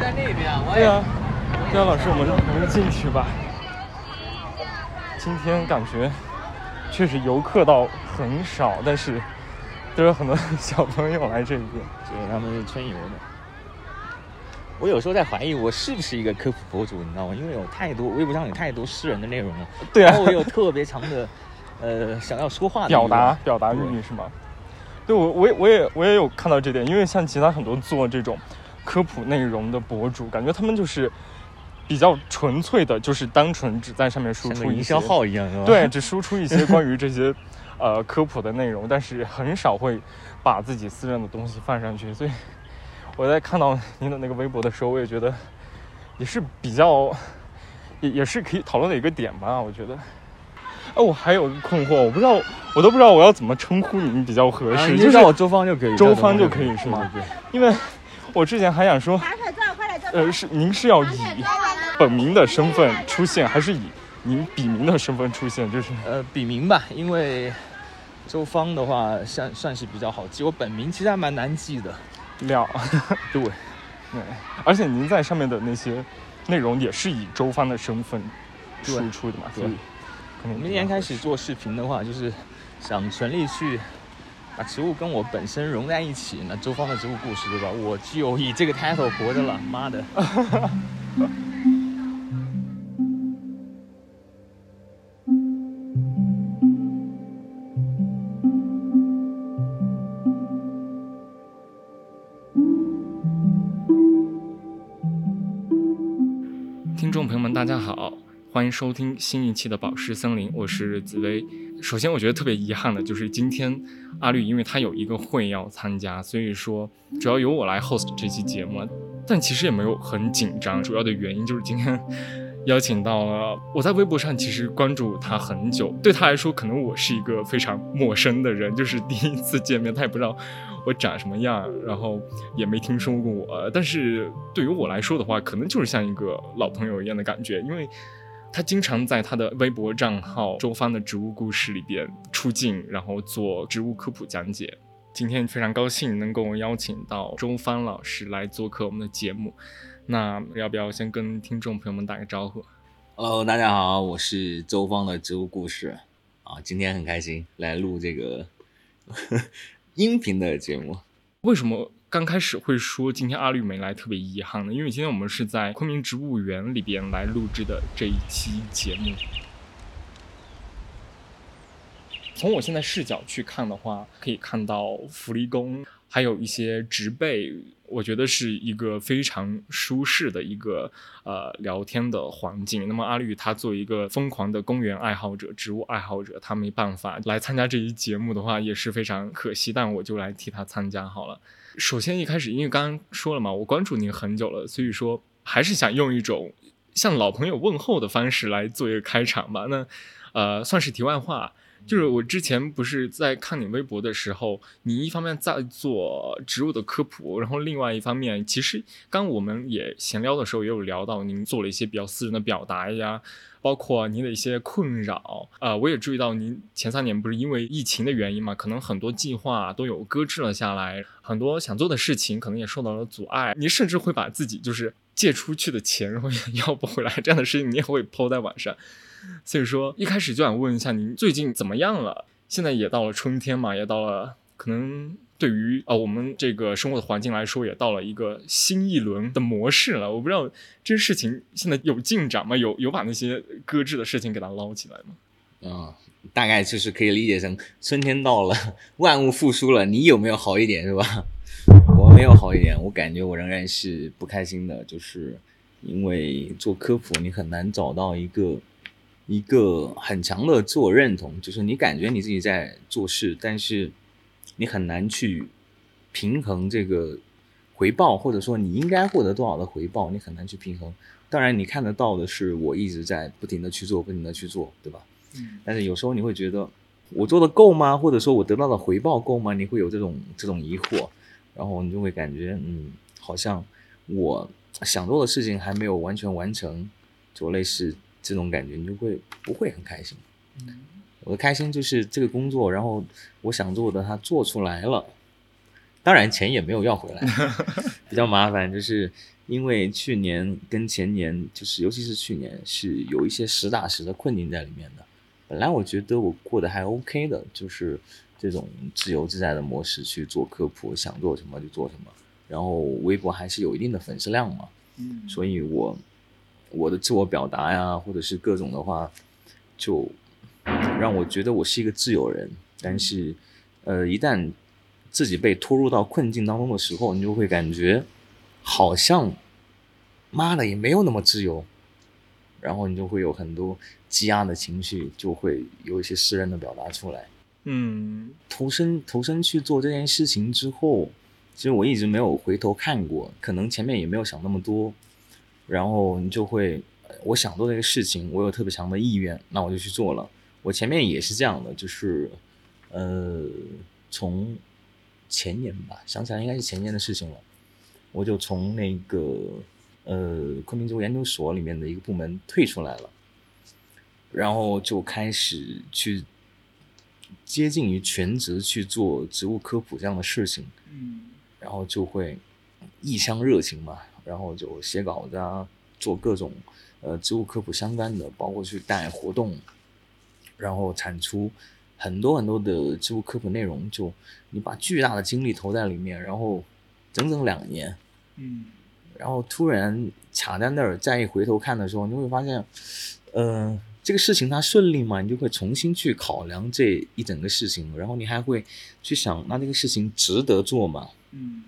在那边对啊，对啊，老师，我们我们进去吧。今天感觉确实游客倒很少，但是都有很多小朋友来这边。对，他们是春游的。我有时候在怀疑我是不是一个科普博主，你知道吗？因为有太多微博上有太多私人的内容了，对啊然后我有特别强的呃想要说话的表达表达欲是吗？对我我也我也我也有看到这点，因为像其他很多做这种科普内容的博主，感觉他们就是比较纯粹的，就是单纯只在上面输出营销号一样，是吧？对，只输出一些关于这些呃科普的内容，但是很少会把自己私人的东西放上去。所以我在看到您的那个微博的时候，我也觉得也是比较也也是可以讨论的一个点吧，我觉得。哦，我还有一个困惑，我不知道，我都不知道我要怎么称呼您比较合啊，适，就是你就叫我周芳就可以，周芳就可以是吗因为 我之前还想说。呃，是您是要以本名的身份出现，还是以您笔名的身份出现？就是 呃，笔名吧，因为周芳的话算算是比较好记，我本名其实还蛮难记的。料。对，对，而且您在上面的那些内容也是以周芳的身份输出的嘛，对所以可能明年开始做视频的话，就是想全力去把植物跟我本身融在一起。那周芳的植物故事，对吧？我就以这个 title 活着了，妈的！听众朋友们，大家好，欢迎收听新一期的宝石森林，我是紫薇。首先，我觉得特别遗憾的就是今天阿绿，因为他有一个会要参加，所以说主要由我来 host 这期节目。但其实也没有很紧张，主要的原因就是今天 邀请到了我在微博上其实关注他很久，对他来说可能我是一个非常陌生的人，就是第一次见面，他也不知道我长什么样，然后也没听说过我。但是对于我来说的话，可能就是像一个老朋友一样的感觉，因为他经常在他的微博账号“周芳的植物故事”里边出镜，然后做植物科普讲解。今天非常高兴能够邀请到周芳老师来做客我们的节目。那要不要先跟听众朋友们打个招呼？Hello，大家好，我是周芳的植物故事啊，今天很开心来录这个 音频的节目。为什么刚开始会说今天阿绿没来特别遗憾的？因为今天我们是在昆明植物园里边来录制的这一期节目。从我现在视角去看的话，可以看到福利宫，还有一些植被，我觉得是一个非常舒适的一个呃聊天的环境。那么阿绿他作为一个疯狂的公园爱好者、植物爱好者，他没办法来参加这一节目的话，也是非常可惜。但我就来替他参加好了。首先一开始，因为刚刚说了嘛，我关注您很久了，所以说还是想用一种向老朋友问候的方式来做一个开场吧。那呃，算是题外话。就是我之前不是在看你微博的时候，你一方面在做植物的科普，然后另外一方面，其实刚我们也闲聊的时候也有聊到，您做了一些比较私人的表达呀，包括您的一些困扰。呃，我也注意到您前三年不是因为疫情的原因嘛，可能很多计划都有搁置了下来，很多想做的事情可能也受到了阻碍。你甚至会把自己就是借出去的钱，然后 要不回来这样的事情，你也会抛在网上。所以说，一开始就想问一下您最近怎么样了？现在也到了春天嘛，也到了可能对于啊、我们这个生活的环境来说，也到了一个新一轮的模式了。我不知道这事情现在有进展吗？有有把那些搁置的事情给它捞起来吗？嗯，大概就是可以理解成春天到了，万物复苏了，你有没有好一点是吧？我没有好一点，我感觉我仍然是不开心的，就是因为做科普你很难找到一个。一个很强的自我认同，就是你感觉你自己在做事，但是你很难去平衡这个回报，或者说你应该获得多少的回报，你很难去平衡。当然，你看得到的是我一直在不停的去做，不停的去做，对吧？嗯。但是有时候你会觉得我做的够吗？或者说我得到的回报够吗？你会有这种这种疑惑，然后你就会感觉嗯，好像我想做的事情还没有完全完成，就类似。这种感觉你就会不会很开心？嗯我的开心就是这个工作，然后我想做的它做出来了，当然钱也没有要回来，比较麻烦，就是因为去年跟前年，就是尤其是去年是有一些实打实的困境在里面的。本来我觉得我过得还 OK 的，就是这种自由自在的模式去做科普，想做什么就做什么，然后微博还是有一定的粉丝量嘛，嗯所以我我的自我表达呀，或者是各种的话，就让我觉得我是一个自由人。但是，呃，一旦自己被拖入到困境当中的时候，你就会感觉好像妈的也没有那么自由，然后你就会有很多积压的情绪，就会有一些私人的表达出来。嗯投身投身去做这件事情之后，其实我一直没有回头看过，可能前面也没有想那么多，然后你就会，呃我想做这个事情，我有特别强的意愿，那我就去做了。我前面也是这样的，就是，呃，从前年吧，想起来应该是前年的事情了，我就从那个呃昆明植物研究所里面的一个部门退出来了，然后就开始去接近于全职去做植物科普这样的事情，嗯然后就会一腔热情嘛，然后就写稿子啊，做各种呃植物科普相关的，包括去带活动，然后产出很多很多的植物科普内容，就你把巨大的精力投在里面，然后整整两年，嗯然后突然卡在那儿，再一回头看的时候，你会发现，呃，这个事情它顺利吗？你就会重新去考量这一整个事情，然后你还会去想，那这个事情值得做吗？嗯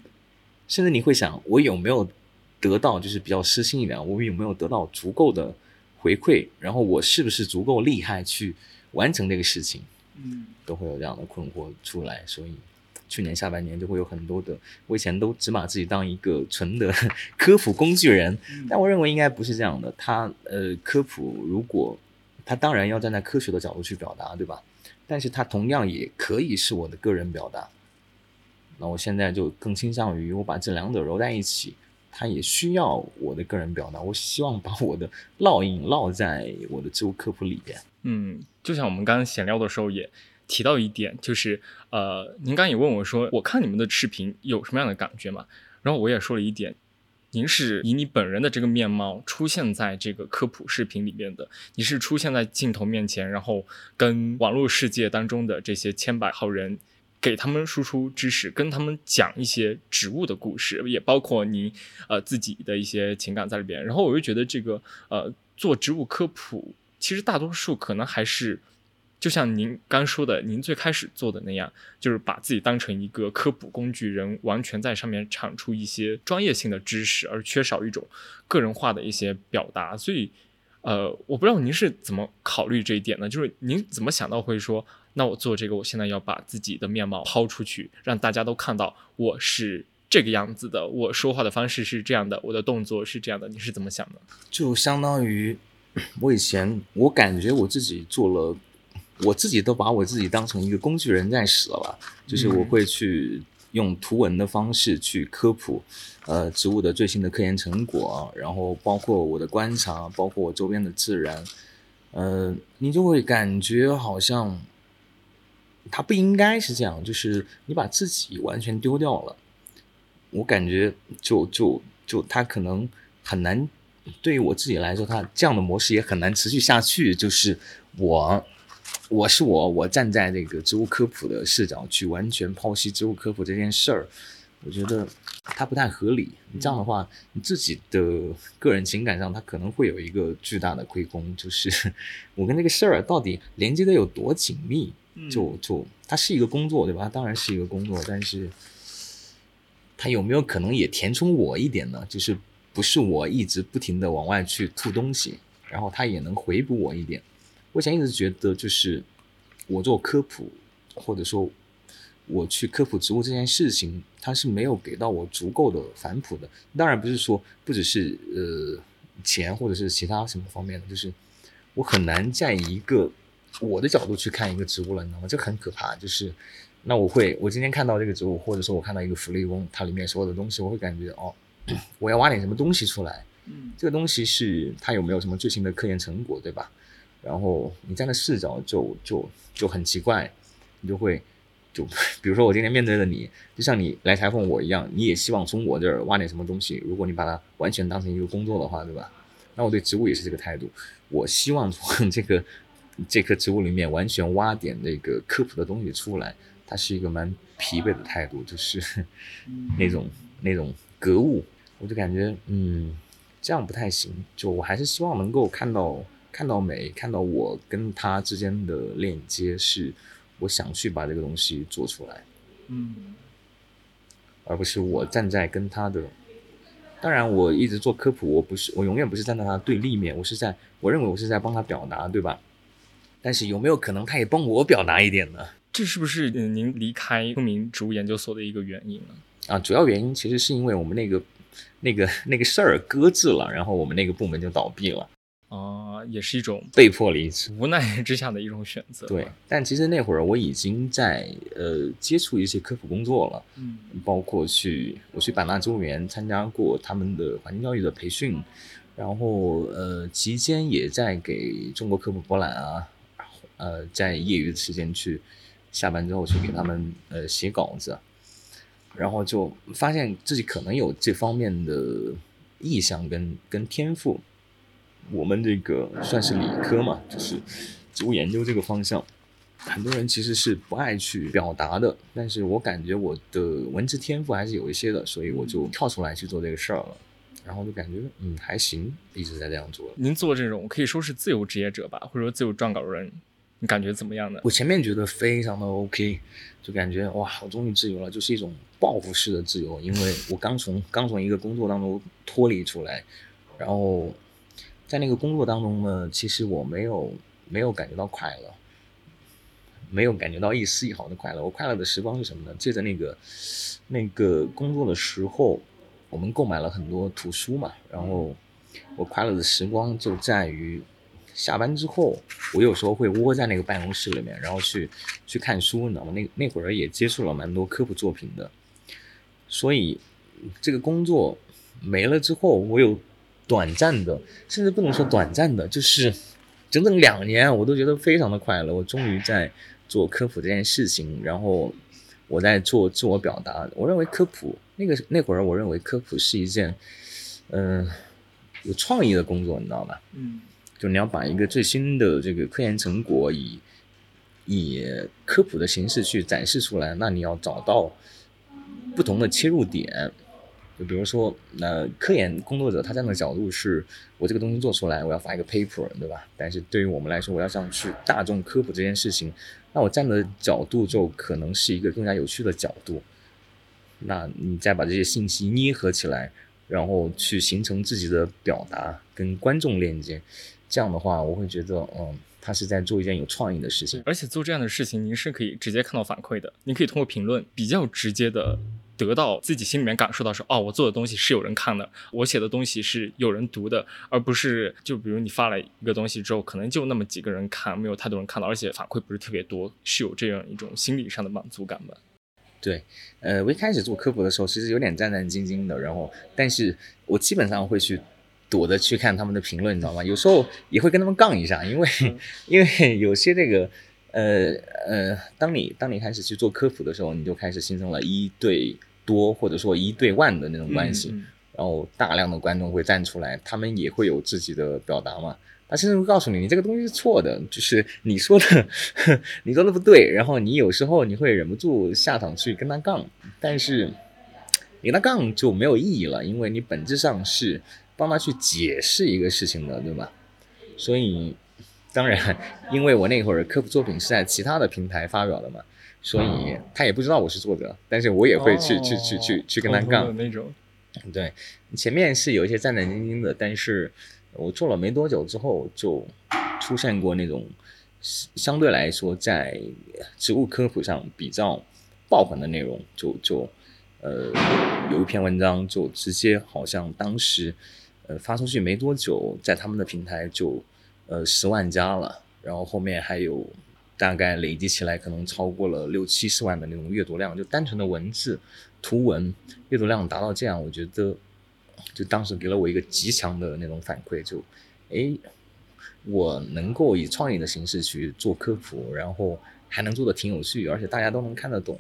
甚至你会想，我有没有得到，就是比较私心一点，我有没有得到足够的回馈，然后我是不是足够厉害去完成这个事情，嗯都会有这样的困惑出来。所以去年下半年就会有很多的，我以前都只把自己当一个纯的 科普工具人，但我认为应该不是这样的。他呃，科普如果他当然要站在科学的角度去表达，对吧？但是他同样也可以是我的个人表达。那我现在就更倾向于我把这两者揉在一起，它也需要我的个人表达。我希望把我的烙印烙在我的自我科普里边。嗯，就像我们刚刚闲聊的时候也提到一点，就是呃，您刚也问我说，我看你们的视频有什么样的感觉嘛？然后我也说了一点，您是以你本人的这个面貌出现在这个科普视频里面的，你是出现在镜头面前，然后跟网络世界当中的这些千百号人。给他们输出知识，跟他们讲一些植物的故事，也包括你呃自己的一些情感在里边。然后我就觉得这个呃做植物科普，其实大多数可能还是就像您刚说的，您最开始做的那样，就是把自己当成一个科普工具人，完全在上面产出一些专业性的知识，而缺少一种个人化的一些表达。所以，呃，我不知道您是怎么考虑这一点呢？就是您怎么想到会说，那我做这个，我现在要把自己的面貌抛出去，让大家都看到我是这个样子的，我说话的方式是这样的，我的动作是这样的。你是怎么想的？就相当于 我以前，我感觉我自己做了，我自己都把我自己当成一个工具人在使了吧。就是我会去用图文的方式去科普，呃，植物的最新的科研成果，然后包括我的观察，包括我周边的自然，呃，你就会感觉好像它不应该是这样，就是你把自己完全丢掉了。我感觉就就就它可能很难。对于我自己来说，它这样的模式也很难持续下去。就是我，我是我，我站在这个植物科普的视角去完全剖析植物科普这件事儿，我觉得它不太合理。你这样的话，你自己的个人情感上，它可能会有一个巨大的亏空。就是 我跟这个事儿到底连接的有多紧密？就就它是一个工作，对吧？它当然是一个工作，但是它有没有可能也填充我一点呢？就是。不是我一直不停的往外去吐东西，然后他也能回补我一点。我以前一直觉得，就是我做科普，或者说我去科普植物这件事情，它是没有给到我足够的反哺的。当然不是说不只是呃钱或者是其他什么方面的，就是我很难在一个我的角度去看一个植物了，你知道吗？这很可怕。就是那我会，我今天看到这个植物，或者说我看到一个福利翁，它里面所有的东西，我会感觉哦。我要挖点什么东西出来，嗯，这个东西是它有没有什么最新的科研成果，对吧？然后你站在视角就就就很奇怪，你就会就比如说我今天面对着你，就像你来采访我一样，你也希望从我这儿挖点什么东西。如果你把它完全当成一个工作的话，对吧？那我对植物也是这个态度，我希望从这个这棵植物里面完全挖点那个科普的东西出来。它是一个蛮疲惫的态度，就是那种那种格物，我就感觉嗯，这样不太行。就我还是希望能够看到看到美，看到我跟他之间的链接是。我想去把这个东西做出来，嗯，而不是我站在跟他的。当然，我一直做科普，我不是，我永远不是站在他的对立面，我是在，我认为我是在帮他表达，对吧？但是有没有可能他也帮我表达一点呢？这是不是您离开昆明植物研究所的一个原因呢？啊，主要原因其实是因为我们那个那个那个事儿搁置了，然后我们那个部门就倒闭了。啊，也是一种被迫离职、无奈之下的一种选择。对，但其实那会儿我已经在呃接触一些科普工作了，嗯，包括去我去版纳植物园参加过他们的环境教育的培训，然后呃期间也在给中国科普博览啊，呃在业余的时间去下班之后去给他们呃写稿子，然后就发现自己可能有这方面的意向跟跟天赋。我们这个算是理科嘛，就是植物研究这个方向，很多人其实是不爱去表达的。但是我感觉我的文字天赋还是有一些的，所以我就跳出来去做这个事儿了。然后就感觉嗯还行，一直在这样做。您做这种可以说是自由职业者吧，或者说自由撰稿人，你感觉怎么样呢？我前面觉得非常的 OK，就感觉哇，我终于自由了，就是一种报复式的自由，因为我刚从刚从一个工作当中脱离出来，然后。在那个工作当中呢，其实我没有没有感觉到快乐，没有感觉到一丝一毫的快乐。我快乐的时光是什么呢？借着那个那个工作的时候，我们购买了很多图书嘛。然后我快乐的时光就在于下班之后，我有时候会窝在那个办公室里面，然后去去看书，你知道吗？那那会儿也接触了蛮多科普作品的。所以这个工作没了之后，我有。短暂的，甚至不能说短暂的，就是整整两年，我都觉得非常的快乐。我终于在做科普这件事情，然后我在做自我表达。我认为科普那个那会儿，我认为科普是一件嗯有创意的工作，你知道吧？嗯，就你要把一个最新的这个科研成果以以科普的形式去展示出来，那你要找到不同的切入点。就比如说，那科研工作者他站的角度是，我这个东西做出来，我要发一个 paper，对吧？但是对于我们来说，我要想去大众科普这件事情，那我站的角度就可能是一个更加有趣的角度。那你再把这些信息捏合起来，然后去形成自己的表达，跟观众链接，这样的话，我会觉得，嗯，他是在做一件有创意的事情。而且做这样的事情，您是可以直接看到反馈的，您可以通过评论比较直接的。得到自己心里面感受到说，哦，我做的东西是有人看的，我写的东西是有人读的，而不是就比如你发了一个东西之后，可能就那么几个人看，没有太多人看到，而且反馈不是特别多，是有这样一种心理上的满足感吧？对，呃，我一开始做科普的时候，其实有点战战兢兢的，然后，但是我基本上会去躲着去看他们的评论，你知道吗？有时候也会跟他们杠一下，因为 因为有些这个。呃呃，当你当你开始去做科普的时候，你就开始形成了一对多或者说一对万的那种关系，然后大量的观众会站出来，他们也会有自己的表达嘛。他甚至会告诉你，你这个东西是错的，就是你说的 你说的不对。然后你有时候你会忍不住下场去跟他杠，但是你跟他杠就没有意义了，因为你本质上是帮他去解释一个事情的，对吧？所以。当然，因为我那会儿科普作品是在其他的平台发表的嘛，所以他也不知道我是作者，但是我也会去去去去去跟他杠那种。对，前面是有一些战战兢兢的，但是我做了没多久之后，就出现过那种相对来说在植物科普上比较爆款的内容，就就呃有一篇文章就直接好像当时发出去没多久，在他们的平台就。呃，十万加了，然后后面还有大概累积起来可能超过了六七十万的那种阅读量，就单纯的文字、图文阅读量达到这样，我觉得就当时给了我一个极强的那种反馈，就哎，我能够以创意的形式去做科普，然后还能做的挺有趣，而且大家都能看得懂，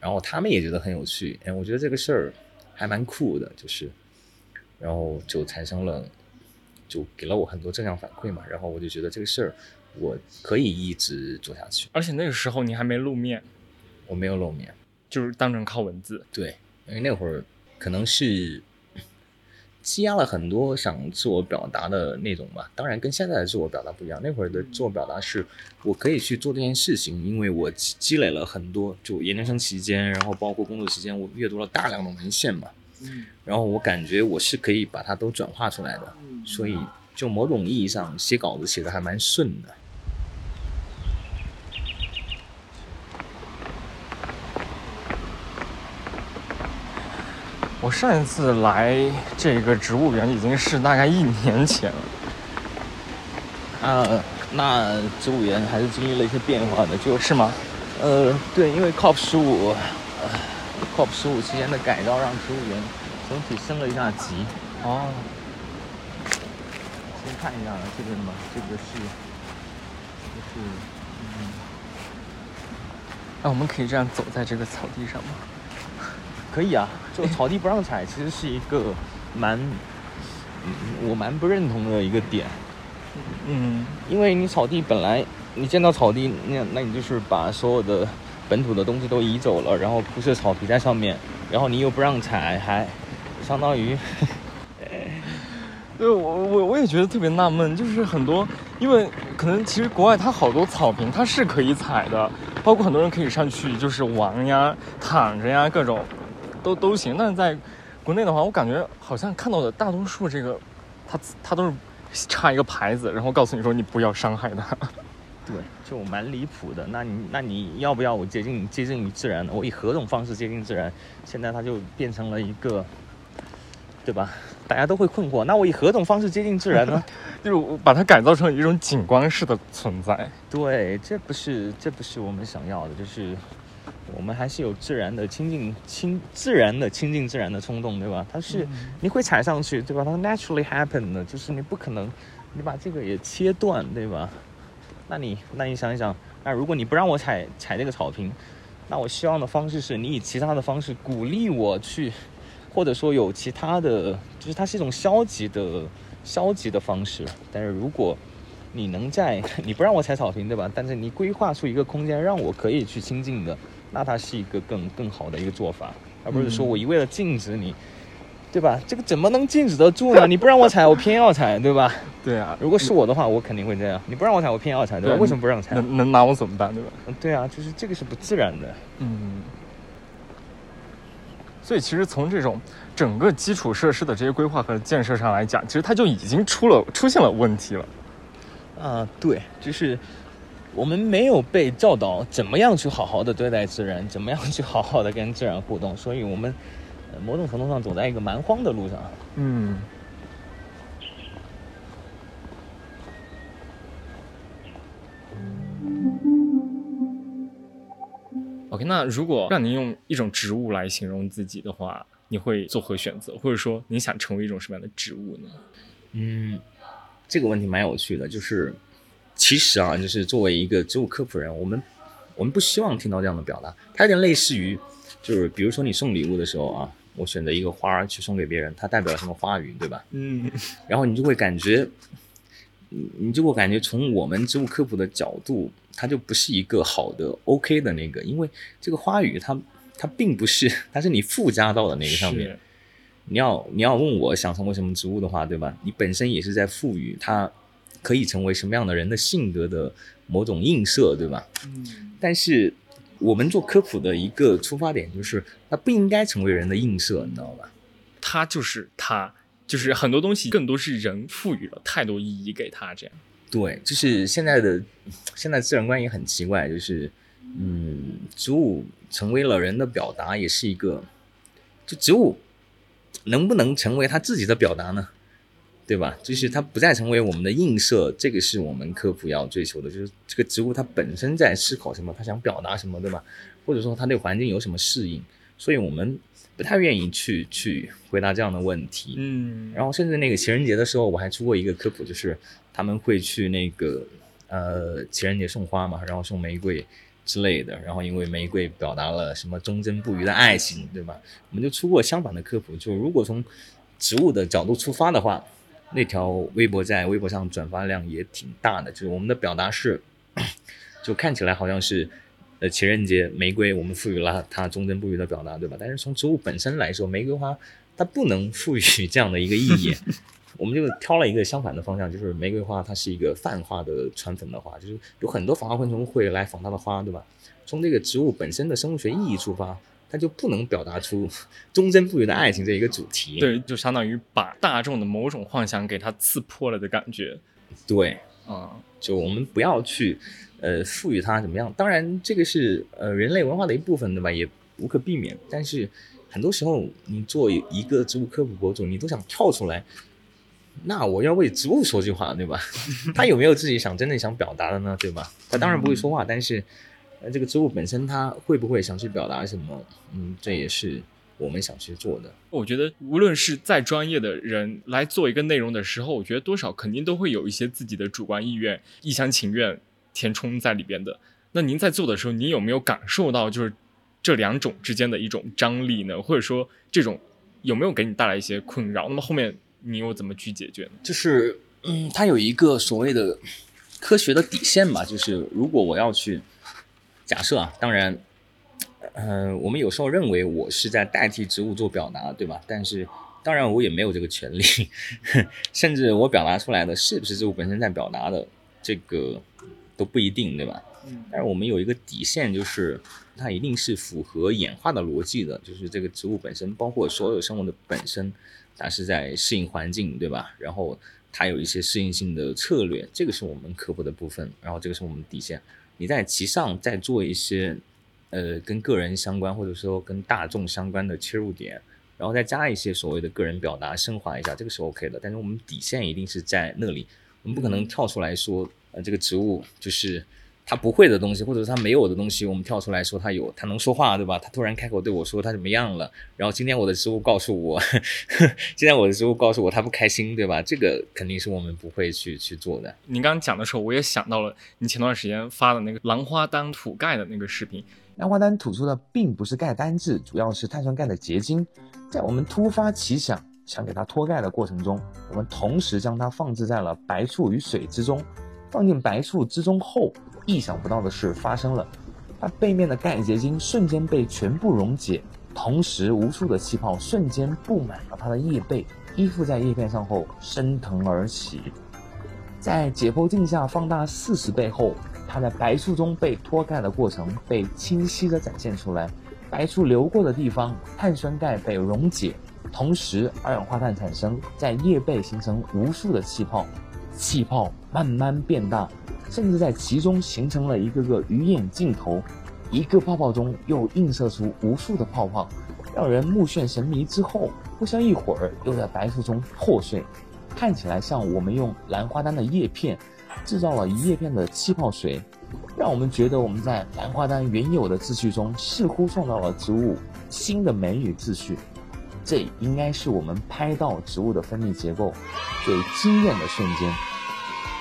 然后他们也觉得很有趣。哎，我觉得这个事儿还蛮酷的，就是，然后就产生了，就给了我很多正向反馈嘛。然后我就觉得这个事儿我可以一直做下去。而且那个时候你还没露面，我没有露面，就是当成靠文字。对，因为那会儿可能是。积压了很多想自我表达的那种吧，当然跟现在的自我表达不一样。那会儿的自我表达是，我可以去做这件事情，因为我积累了很多，就研究生期间，然后包括工作期间，我阅读了大量的文献嘛。嗯。然后我感觉我是可以把它都转化出来的，所以就某种意义上写稿子写的还蛮顺的。我上一次来这个植物园已经是大概一年前了，啊，那植物园还是经历了一些变化的，就是吗？呃，对，因为 COP 十五，COP 十五期间的改造让植物园整体升了一下级。哦，先看一下这边吧，这个是，这是，嗯，那我们可以这样走在这个草地上吗？可以啊，就草地不让踩，其实是一个蛮，我蛮不认同的一个点。嗯，因为你草地本来你见到草地，那那你就是把所有的本土的东西都移走了，然后铺设草皮在上面，然后你又不让踩，还相当于，对我我我也觉得特别纳闷，就是很多，因为可能其实国外它好多草坪它是可以踩的，包括很多人可以上去就是玩呀、躺着呀各种。都都行，但是在国内的话，我感觉好像看到的大多数这个，它它都是插一个牌子，然后告诉你说你不要伤害它。对，就蛮离谱的。那你那你要不要我接近接近于自然？我以何种方式接近自然？现在它就变成了一个，对吧？大家都会困惑。那我以何种方式接近自然呢？就是把它改造成一种景观式的存在。对，这不是这不是我们想要的，就是。我们还是有自然的亲近亲自然的亲近自然的冲动，对吧？它是你会踩上去，对吧？它 naturally happen 的，就是你不可能你把这个也切断，对吧？那你那你想一想，那如果你不让我踩踩这个草坪，那我希望的方式是你以其他的方式鼓励我去，或者说有其他的，就是它是一种消极的消极的方式。但是如果你能在你不让我踩草坪，对吧？但是你规划出一个空间让我可以去亲近的。那它是一个更更好的一个做法，而不是说我一味的禁止你，对吧？这个怎么能禁止得住呢？你不让我踩，我偏要踩，对吧？对啊。如果是我的话，我肯定会这样。你不让我踩，我偏要踩，对吧？为什么不让踩？能能拿我怎么办，对吧？嗯，对啊，就是这个是不自然的。嗯。所以其实从这种整个基础设施的这些规划和建设上来讲，其实它就已经出了出现了问题了。啊，对，就是。我们没有被教导怎么样去好好的对待自然，怎么样去好好的跟自然互动，所以我们某种程度上走在一个蛮荒的路上。嗯。OK，那如果让您用一种植物来形容自己的话，你会做何选择？或者说你想成为一种什么样的植物呢？嗯，这个问题蛮有趣的，就是。其实啊，就是作为一个植物科普人，我们我们不希望听到这样的表达。它有点类似于，就是比如说你送礼物的时候啊，我选择一个花儿去送给别人，它代表了什么花语，对吧？嗯。然后你就会感觉，你你就会感觉从我们植物科普的角度，它就不是一个好的 OK 的那个，因为这个花语它它并不是，它是你附加到的那个上面。你要你要问我想成为什么植物的话，对吧？你本身也是在赋予它。可以成为什么样的人的性格的某种映射，对吧？嗯。但是我们做科普的一个出发点就是，它不应该成为人的映射，你知道吧？它就是它，就是很多东西更多是人赋予了太多意义给它，这样。对，就是现在的现在自然观也很奇怪，就是嗯，植物成为了人的表达，也是一个，就植物能不能成为它自己的表达呢？对吧？就是它不再成为我们的映射，这个是我们科普要追求的。就是这个植物它本身在思考什么，它想表达什么，对吧？或者说它对环境有什么适应？所以我们不太愿意去去回答这样的问题。嗯。然后甚至那个情人节的时候，我还出过一个科普，就是他们会去那个呃情人节送花嘛，然后送玫瑰之类的，然后因为玫瑰表达了什么忠贞不渝的爱情，对吧？我们就出过相反的科普，就如果从植物的角度出发的话，那条微博在微博上转发量也挺大的，就是我们的表达是，就看起来好像是。呃，情人节玫瑰，我们赋予了它忠贞不渝的表达，对吧？但是从植物本身来说，玫瑰花它不能赋予这样的一个意义，我们就挑了一个相反的方向，就是玫瑰花它是一个泛化的传粉的花，就是有很多访花昆虫会来访它的花，对吧？从这个植物本身的生物学意义出发，它就不能表达出 忠贞不渝的爱情这一个主题。对，就相当于把大众的某种幻想给它刺破了的感觉。对，啊，就我们不要去。呃，赋予它怎么样？当然，这个是呃人类文化的一部分，对吧？也无可避免。但是很多时候，你做一个植物科普博主，你都想跳出来，那我要为植物说句话，对吧？他有没有自己想真正想表达的呢？对吧？他当然不会说话，但是呃，这个植物本身，它会不会想去表达什么？嗯，这也是我们想去做的。我觉得，无论是再专业的人来做一个内容的时候，我觉得多少肯定都会有一些自己的主观意愿、一厢情愿。填充在里边的，那您在做的时候，您有没有感受到就是这两种之间的一种张力呢？或者说这种有没有给你带来一些困扰？那么后面你又怎么去解决呢？就是嗯，它有一个所谓的科学的底线吧，就是如果我要去假设啊，当然，嗯，我们有时候认为我是在代替植物做表达，对吧？但是当然我也没有这个权利，甚至我表达出来的是不是植物本身在表达的这个。都不一定，对吧？嗯。但是我们有一个底线，就是它一定是符合演化的逻辑的，就是这个植物本身，包括所有生物的本身，它是在适应环境，对吧？然后它有一些适应性的策略，这个是我们科普的部分。然后这个是我们底线。你在其上再做一些，呃，跟个人相关或者说跟大众相关的切入点，然后再加一些所谓的个人表达，升华一下，这个是 OK 的。但是我们底线一定是在那里，我们不可能跳出来说。呃，这个植物就是他不会的东西，或者是他没有的东西，我们跳出来说他有，他能说话，对吧？他突然开口对我说他怎么样了？然后今天我的植物告诉我，今天我的植物告诉我他不开心，对吧？这个肯定是我们不会去去做的。您刚刚讲的时候，我也想到了你前段时间发的那个兰花丹吐钙的那个视频。兰花丹吐出的并不是钙单质，主要是碳酸钙的结晶。在我们突发奇想想给它脱钙的过程中，我们同时将它放置在了白醋与水之中。放进白醋之中后，意想不到的事发生了，它背面的钙结晶瞬间被全部溶解，同时无数的气泡瞬间布满了它的叶背，依附在叶片上后升腾而起。在解剖镜下放大四十倍后，它在白醋中被脱钙的过程被清晰地展现出来。白醋流过的地方，碳酸钙被溶解，同时二氧化碳产生，在叶背形成无数的气泡。气泡慢慢变大，甚至在其中形成了一个个鱼眼镜头，一个泡泡中又映射出无数的泡泡，让人目眩神迷。之后，不消一会儿又在白雾中破碎，看起来像我们用兰花丹的叶片制造了一叶片的气泡水，让我们觉得我们在兰花丹原有的秩序中似乎创造了植物新的美与秩序。这应该是我们拍到植物的分泌结构最惊艳的瞬间。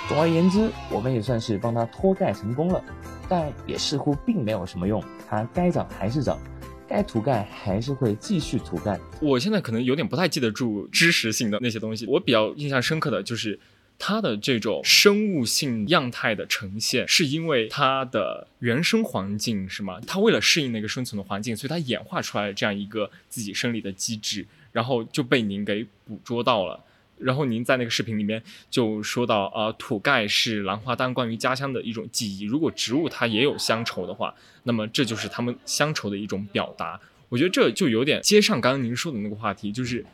总而言之，我们也算是帮它脱钙成功了，但也似乎并没有什么用。它该长还是长，该涂钙还是会继续涂钙。我现在可能有点不太记得住知识性的那些东西。我比较印象深刻的就是它的这种生物性样态的呈现，是因为它的原生环境是吗？它为了适应那个生存的环境，所以它演化出来这样一个自己生理的机制，然后就被您给捕捉到了。然后您在那个视频里面就说到，呃，吐钙是兰花丹关于家乡的一种记忆。如果植物它也有乡愁的话，那么这就是他们乡愁的一种表达。我觉得这就有点接上刚刚您说的那个话题，就是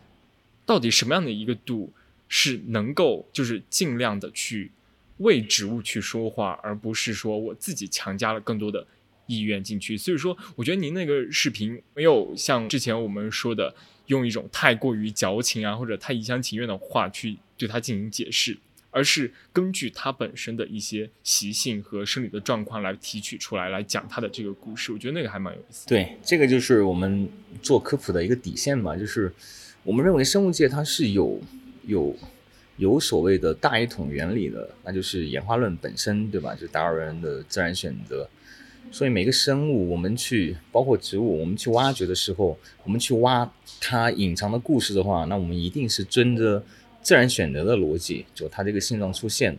到底什么样的一个度是能够就是尽量的去为植物去说话，而不是说我自己强加了更多的意愿进去。所以说，我觉得您那个视频没有像之前我们说的。用一种太过于矫情啊，或者太一厢情愿的话去对它进行解释，而是根据它本身的一些习性和生理的状况来提取出来，来讲它的这个故事。我觉得那个还蛮有意思。对，这个就是我们做科普的一个底线嘛，就是我们认为生物界它是有有有所谓的大一统原理的，那就是演化论本身，对吧？就达尔文的自然选择。所以每个生物，我们去包括植物，我们去挖掘的时候，我们去挖它隐藏的故事的话，那我们一定是遵着自然选择的逻辑，就它这个性状出现，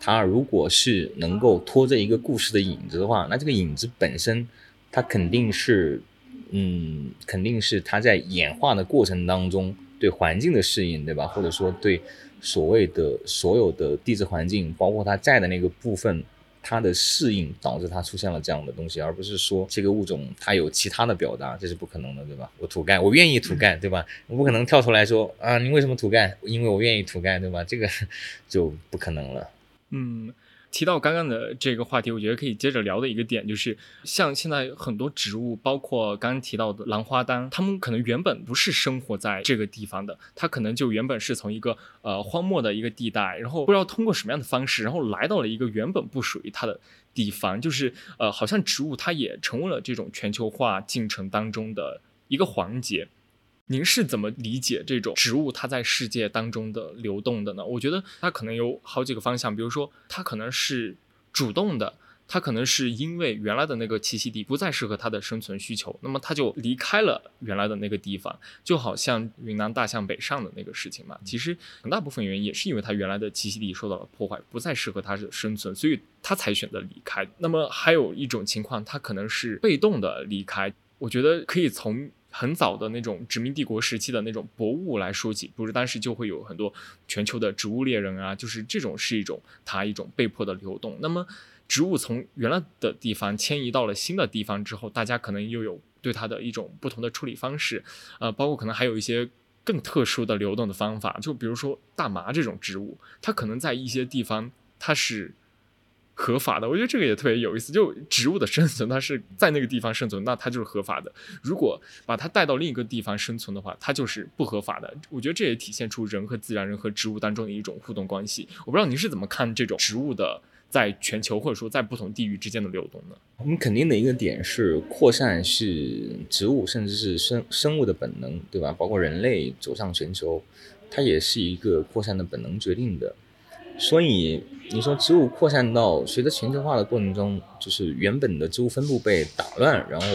它如果是能够拖着一个故事的影子的话，那这个影子本身，它肯定是，嗯，肯定是它在演化的过程当中对环境的适应，对吧？或者说对所谓的所有的地质环境，包括它在的那个部分。它的适应导致它出现了这样的东西，而不是说这个物种它有其他的表达，这是不可能的，对吧？我土盖，我愿意土盖，对吧？我不可能跳出来说啊，你为什么土盖？因为我愿意土盖，对吧？这个 就不可能了。嗯。提到刚刚的这个话题，我觉得可以接着聊的一个点就是，像现在很多植物，包括刚刚提到的兰花丹，它们可能原本不是生活在这个地方的，它可能就原本是从一个呃荒漠的一个地带，然后不知道通过什么样的方式，然后来到了一个原本不属于它的地方，就是呃，好像植物它也成为了这种全球化进程当中的一个环节。您是怎么理解这种植物它在世界当中的流动的呢？我觉得它可能有好几个方向，比如说它可能是主动的，它可能是因为原来的那个栖息地不再适合它的生存需求，那么它就离开了原来的那个地方，就好像云南大象北上的那个事情嘛。其实很大部分原因也是因为它原来的栖息地受到了破坏，不再适合它的生存，所以它才选择离开。那么还有一种情况，它可能是被动的离开。我觉得可以从。很早的那种殖民帝国时期的那种博物来说起，不是当时就会有很多全球的植物猎人啊，就是这种是一种它一种被迫的流动。那么植物从原来的地方迁移到了新的地方之后，大家可能又有对它的一种不同的处理方式，呃，包括可能还有一些更特殊的流动的方法，就比如说大麻这种植物，它可能在一些地方它是。合法的，我觉得这个也特别有意思。就植物的生存，它是在那个地方生存，那它就是合法的；如果把它带到另一个地方生存的话，它就是不合法的。我觉得这也体现出人和自然、人和植物当中的一种互动关系。我不知道您是怎么看这种植物的在全球或者说在不同地域之间的流动呢？我们肯定的一个点是，扩散是植物甚至是生生物的本能，对吧？包括人类走上全球，它也是一个扩散的本能决定的。所以你说植物扩散到随着全球化的过程中，就是原本的植物分布被打乱，然后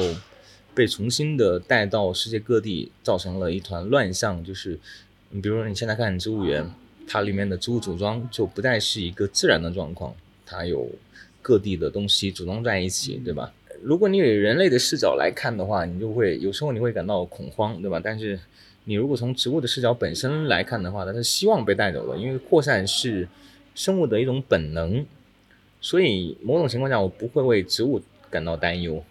被重新的带到世界各地，造成了一团乱象。就是你比如说你现在看植物园，它里面的植物组装就不再是一个自然的状况，它有各地的东西组装在一起，对吧？如果你以人类的视角来看的话，你就会有时候你会感到恐慌，对吧？但是你如果从植物的视角本身来看的话，它是希望被带走的，因为扩散是。生物的一种本能，所以某种情况下，我不会为植物感到担忧，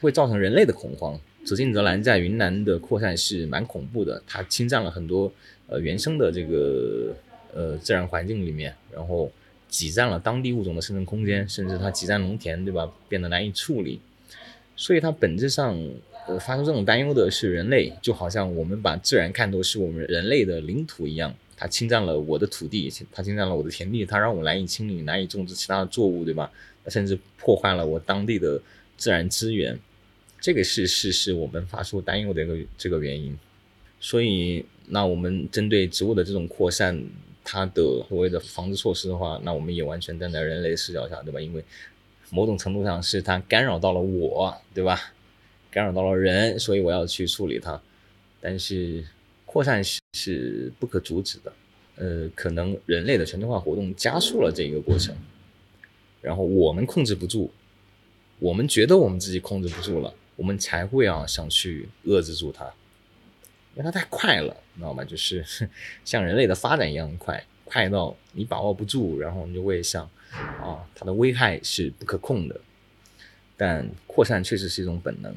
会造成人类的恐慌。紫禁泽兰在云南的扩散是蛮恐怖的，它侵占了很多呃原生的这个呃自然环境里面，然后挤占了当地物种的生存空间，甚至它挤占农田，对吧？变得难以处理。所以它本质上呃发出这种担忧的是人类，就好像我们把自然看作是我们人类的领土一样。它侵占了我的土地，它侵占了我的田地，它让我难以清理、难以种植其他的作物，对吧？甚至破坏了我当地的自然资源，这个是是是我们发出担忧的一个这个原因。所以，那我们针对植物的这种扩散，它的所谓的防治措施的话，那我们也完全站在人类视角下，对吧？因为某种程度上是它干扰到了我，对吧？干扰到了人，所以我要去处理它，但是。扩散是是不可阻止的，呃，可能人类的全球化活动加速了这一个过程，然后我们控制不住，我们觉得我们自己控制不住了，我们才会啊想去遏制住它，因为它太快了，你知道吗？就是 像人类的发展一样快，快到你把握不住，然后你就会想，啊，它的危害是不可控的，但扩散确实是一种本能。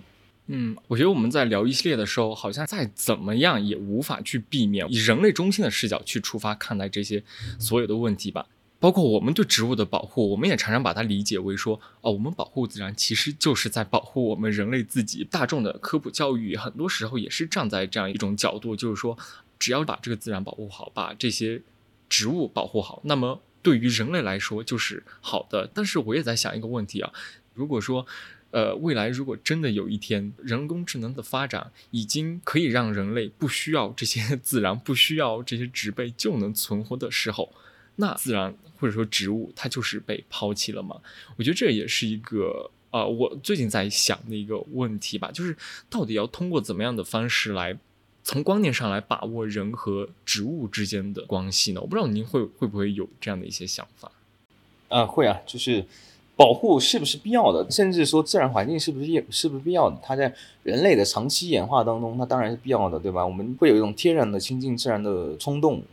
嗯，我觉得我们在聊一系列的时候，好像再怎么样也无法去避免以人类中心的视角去出发看待这些所有的问题吧。包括我们对植物的保护，我们也常常把它理解为说，哦，我们保护自然其实就是在保护我们人类自己。大众的科普教育很多时候也是站在这样一种角度，就是说，只要把这个自然保护好，把这些植物保护好，那么对于人类来说就是好的。但是我也在想一个问题啊，如果说。呃，未来如果真的有一天人工智能的发展已经可以让人类不需要这些 自然、不需要这些植被就能存活的时候，那自然或者说植物它就是被抛弃了吗？我觉得这也是一个呃，我最近在想的一个问题吧，就是到底要通过怎么样的方式来从观念上来把握人和植物之间的关系呢？我不知道您会会不会有这样的一些想法？啊，会啊，就是保护是不是必要的，甚至说自然环境是不是也是不是必要的？它在人类的长期演化当中，那当然是必要的，对吧？我们会有一种天然的亲近自然的冲动。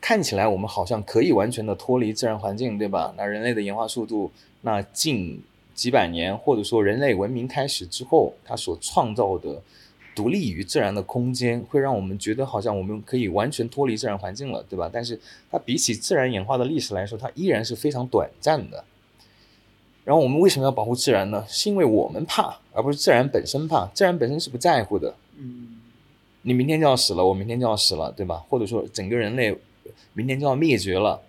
看起来我们好像可以完全的脱离自然环境，对吧？那人类的演化速度，那近几百年或者说人类文明开始之后，它所创造的独立于自然的空间，会让我们觉得好像我们可以完全脱离自然环境了，对吧？但是它比起自然演化的历史来说，它依然是非常短暂的。然后我们为什么要保护自然呢？是因为我们怕，而不是自然本身怕。自然本身是不在乎的。嗯，你明天就要死了，我明天就要死了，对吧？或者说整个人类。明天就要灭绝了，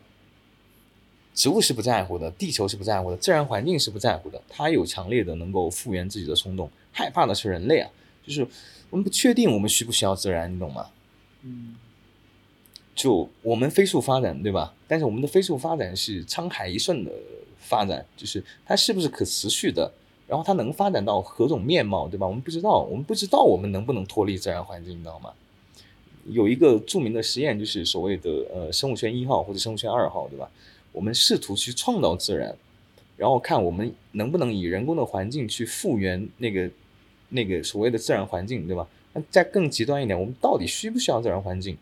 植物是不在乎的，地球是不在乎的，自然环境是不在乎的，它有强烈的能够复原自己的冲动。害怕的是人类啊，就是我们不确定我们需不需要自然，你懂吗？嗯，就我们飞速发展，对吧？但是我们的飞速发展是沧海一瞬的发展，就是它是不是可持续的？然后它能发展到何种面貌，对吧？我们不知道，我们不知道我们能不能脱离自然环境，你知道吗？有一个著名的实验，就是所谓的呃生物圈一号或者生物圈二号，对吧？我们试图去创造自然，然后看我们能不能以人工的环境去复原那个那个所谓的自然环境，对吧？那再更极端一点，我们到底需不需要自然环境？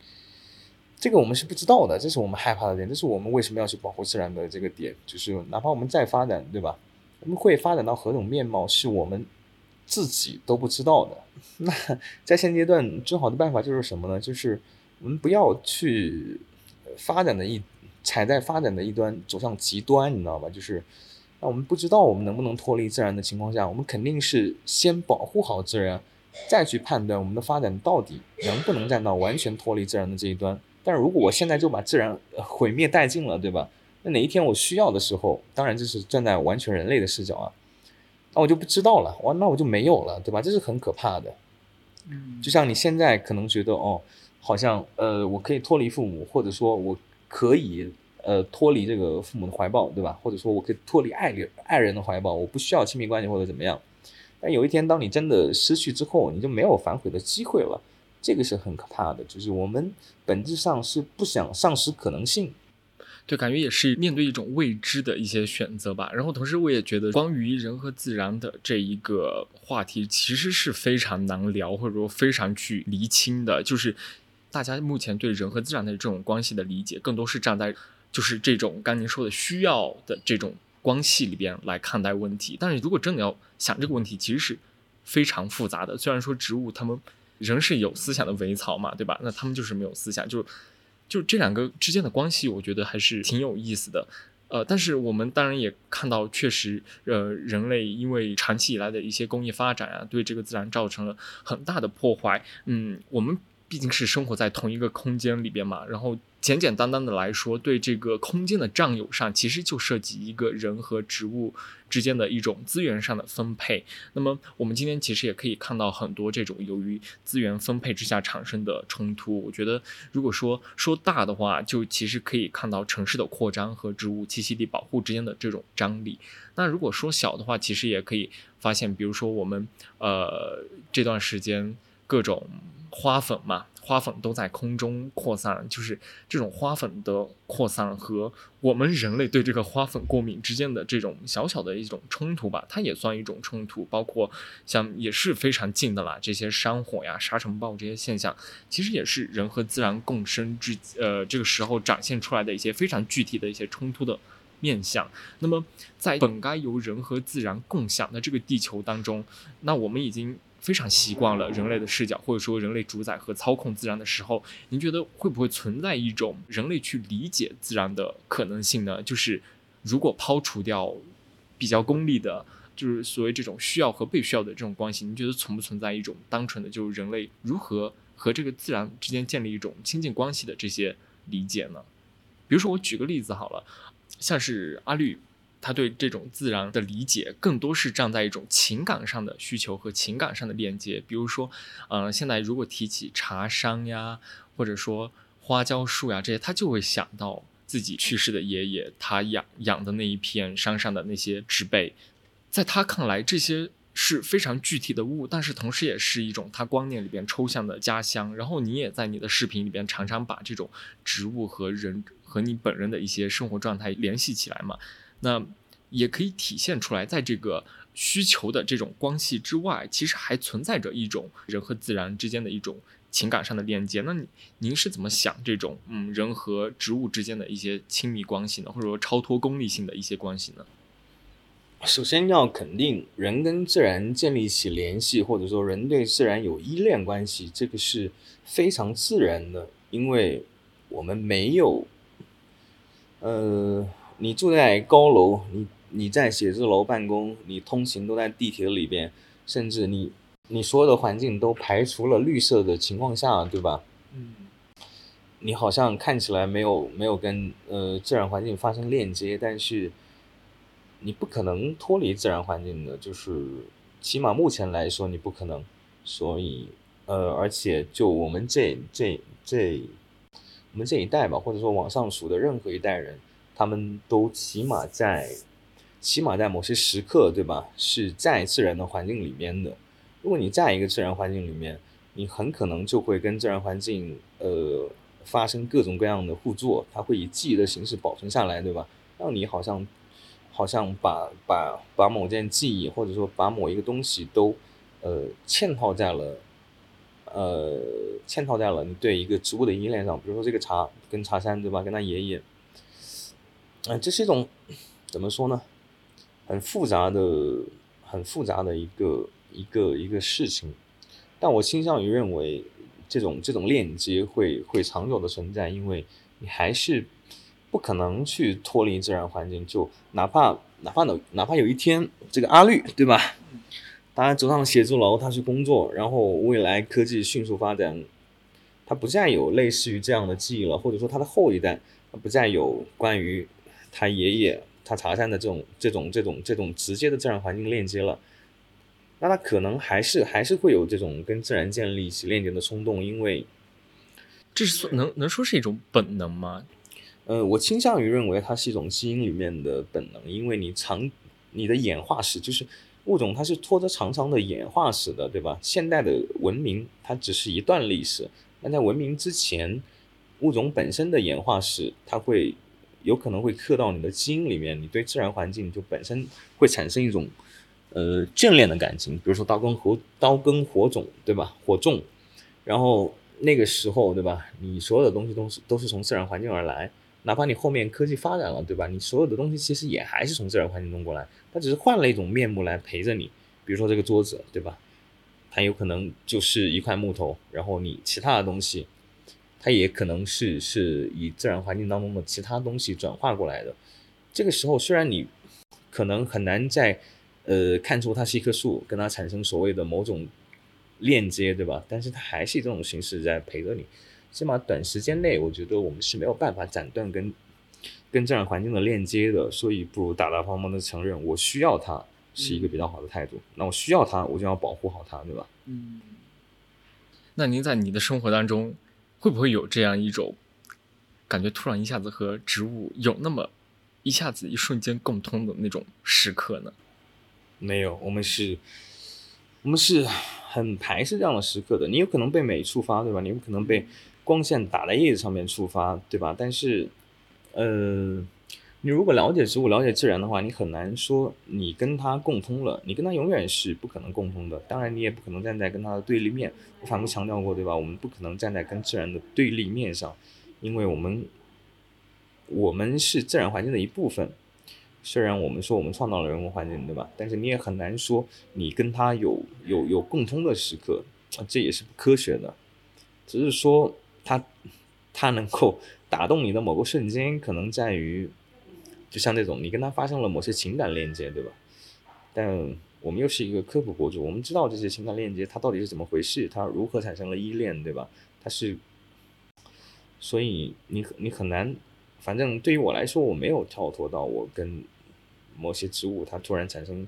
这个我们是不知道的，这是我们害怕的点，这是我们为什么要去保护自然的这个点，就是哪怕我们再发展，对吧？我们会发展到何种面貌，是我们。自己都不知道的，那在现阶段最好的办法就是什么呢？就是我们不要去发展的一踩在发展的一端走向极端，你知道吧？就是那我们不知道我们能不能脱离自然的情况下，我们肯定是先保护好自然，再去判断我们的发展到底能不能站到完全脱离自然的这一端。但是如果我现在就把自然毁灭殆尽了，对吧？那哪一天我需要的时候，当然这是站在完全人类的视角啊。那我就不知道了，哇，那我就没有了，对吧？这是很可怕的。嗯，就像你现在可能觉得，哦，好像呃，我可以脱离父母，或者说我可以呃脱离这个父母的怀抱，对吧？或者说我可以脱离爱人爱人的怀抱，我不需要亲密关系或者怎么样。但有一天，当你真的失去之后，你就没有反悔的机会了，这个是很可怕的。就是我们本质上是不想丧失可能性。对，感觉也是面对一种未知的一些选择吧。然后同时，我也觉得关于人和自然的这一个话题，其实是非常难聊，或者说非常去厘清的。就是大家目前对人和自然的这种关系的理解，更多是站在就是这种刚您说的需要的这种关系里边来看待问题。但是如果真的要想这个问题，其实是非常复杂的。虽然说植物它们人是有思想的伪草嘛，对吧？那他们就是没有思想，就。就这两个之间的关系，我觉得还是挺有意思的，呃，但是我们当然也看到，确实，呃，人类因为长期以来的一些工业发展啊，对这个自然造成了很大的破坏。嗯，我们毕竟是生活在同一个空间里边嘛，然后。简简单单的来说，对这个空间的占有上，其实就涉及一个人和植物之间的一种资源上的分配。那么，我们今天其实也可以看到很多这种由于资源分配之下产生的冲突。我觉得，如果说说大的话，就其实可以看到城市的扩张和植物栖息地保护之间的这种张力。那如果说小的话，其实也可以发现，比如说我们呃这段时间各种花粉嘛。花粉都在空中扩散，就是这种花粉的扩散和我们人类对这个花粉过敏之间的这种小小的一种冲突吧，它也算一种冲突。包括像也是非常近的啦，这些山火呀、沙尘暴这些现象，其实也是人和自然共生之呃这个时候展现出来的一些非常具体的一些冲突的面相。那么在本该由人和自然共享的这个地球当中，那我们已经。非常习惯了人类的视角，或者说人类主宰和操控自然的时候，您觉得会不会存在一种人类去理解自然的可能性呢？就是如果抛除掉比较功利的，就是所谓这种需要和被需要的这种关系，您觉得存不存在一种单纯的就是人类如何和这个自然之间建立一种亲近关系的这些理解呢？比如说我举个例子好了，像是阿绿。他对这种自然的理解更多是站在一种情感上的需求和情感上的链接。比如说，嗯、现在如果提起茶山呀，或者说花椒树呀这些，他就会想到自己去世的爷爷，他养养的那一片山上的那些植被，在他看来，这些是非常具体的物，但是同时也是一种他观念里边抽象的家乡。然后你也在你的视频里边常常把这种植物和人和你本人的一些生活状态联系起来嘛，那也可以体现出来，在这个需求的这种关系之外，其实还存在着一种人和自然之间的一种情感上的链接。那你您是怎么想这种嗯人和植物之间的一些亲密关系呢？或者说超脱功利性的一些关系呢？首先要肯定，人跟自然建立起联系，或者说人对自然有依恋关系，这个是非常自然的，因为我们没有，呃，你住在高楼，你你在写字楼办公，你通勤都在地铁里边，甚至你你所有的环境都排除了绿色的情况下，对吧？嗯你好像看起来没有没有跟呃自然环境发生链接，但是你不可能脱离自然环境的，就是起码目前来说你不可能，所以呃，而且就我们这这这我们这一代吧，或者说往上数的任何一代人，他们都起码在起码在某些时刻，对吧？是在自然的环境里面的。如果你在一个自然环境里面，你很可能就会跟自然环境呃发生各种各样的互作，它会以记忆的形式保存下来，对吧？让你好像好像把把把某件记忆或者说把某一个东西都呃嵌套在了呃嵌套在了你对一个植物的依恋上，比如说这个茶跟茶山，对吧？跟他爷爷，啊、这是一种怎么说呢？很复杂的、很复杂的一个一个一个事情，但我倾向于认为，这种这种链接会会长久的存在，因为你还是不可能去脱离自然环境，就哪怕哪怕有哪怕有一天这个阿绿对吧，他走上写字楼，他去工作，然后未来科技迅速发展，他不再有类似于这样的记忆了，或者说他的后一代，不再有关于他爷爷、他茶山的这种这种这种这种直接的自然环境链接了。那他可能还是还是会有这种跟自然建立起链接的冲动，因为这是算能能说是一种本能吗？呃，我倾向于认为它是一种基因里面的本能，因为你长你的演化史就是物种，它是拖着长长的演化史的，对吧？现代的文明它只是一段历史，但在文明之前，物种本身的演化史，它会有可能会刻到你的基因里面，你对自然环境就本身会产生一种呃眷恋的感情，比如说刀耕火刀耕火种，对吧？火种，然后那个时候，对吧？你所有的东西都是都是从自然环境而来。哪怕你后面科技发展了，对吧？你所有的东西其实也还是从自然环境中过来，它只是换了一种面目来陪着你。比如说这个桌子，对吧？它有可能就是一块木头，然后你其他的东西，它也可能是是以自然环境当中的其他东西转化过来的。这个时候，虽然你可能很难在呃看出它是一棵树，跟它产生所谓的某种链接，对吧？但是它还是以这种形式在陪着你。起码短时间内，我觉得我们是没有办法斩断跟跟自然环境的链接的，所以不如大大方方的承认我需要它，是一个比较好的态度。那我需要它，我就要保护好它，对吧？嗯，那您在你的生活当中，会不会有这样一种感觉，突然一下子和植物有那么一下子一瞬间共通的那种时刻呢？没有，我们是，我们是很排斥这样的时刻的。你有可能被美触发，对吧？你有可能被光线打在叶子上面触发，对吧？但是，嗯，你如果了解植物、了解自然的话，你很难说你跟它共通了，你跟它永远是不可能共通的。当然，你也不可能站在跟它的对立面。我反复强调过，对吧？我们不可能站在跟自然的对立面上，因为我们我们是自然环境的一部分。虽然我们说我们创造了人文环境，对吧？但是你也很难说你跟它有有有共通的时刻，这也是不科学的。只是说它它能够打动你的某个瞬间，可能在于，就像那种你跟他发生了某些情感链接，对吧？但我们又是一个科普博主，我们知道这些情感链接它到底是怎么回事，它如何产生了依恋，对吧？它是，所以你你很难。反正对于我来说，我没有跳脱到我跟某些植物它突然产生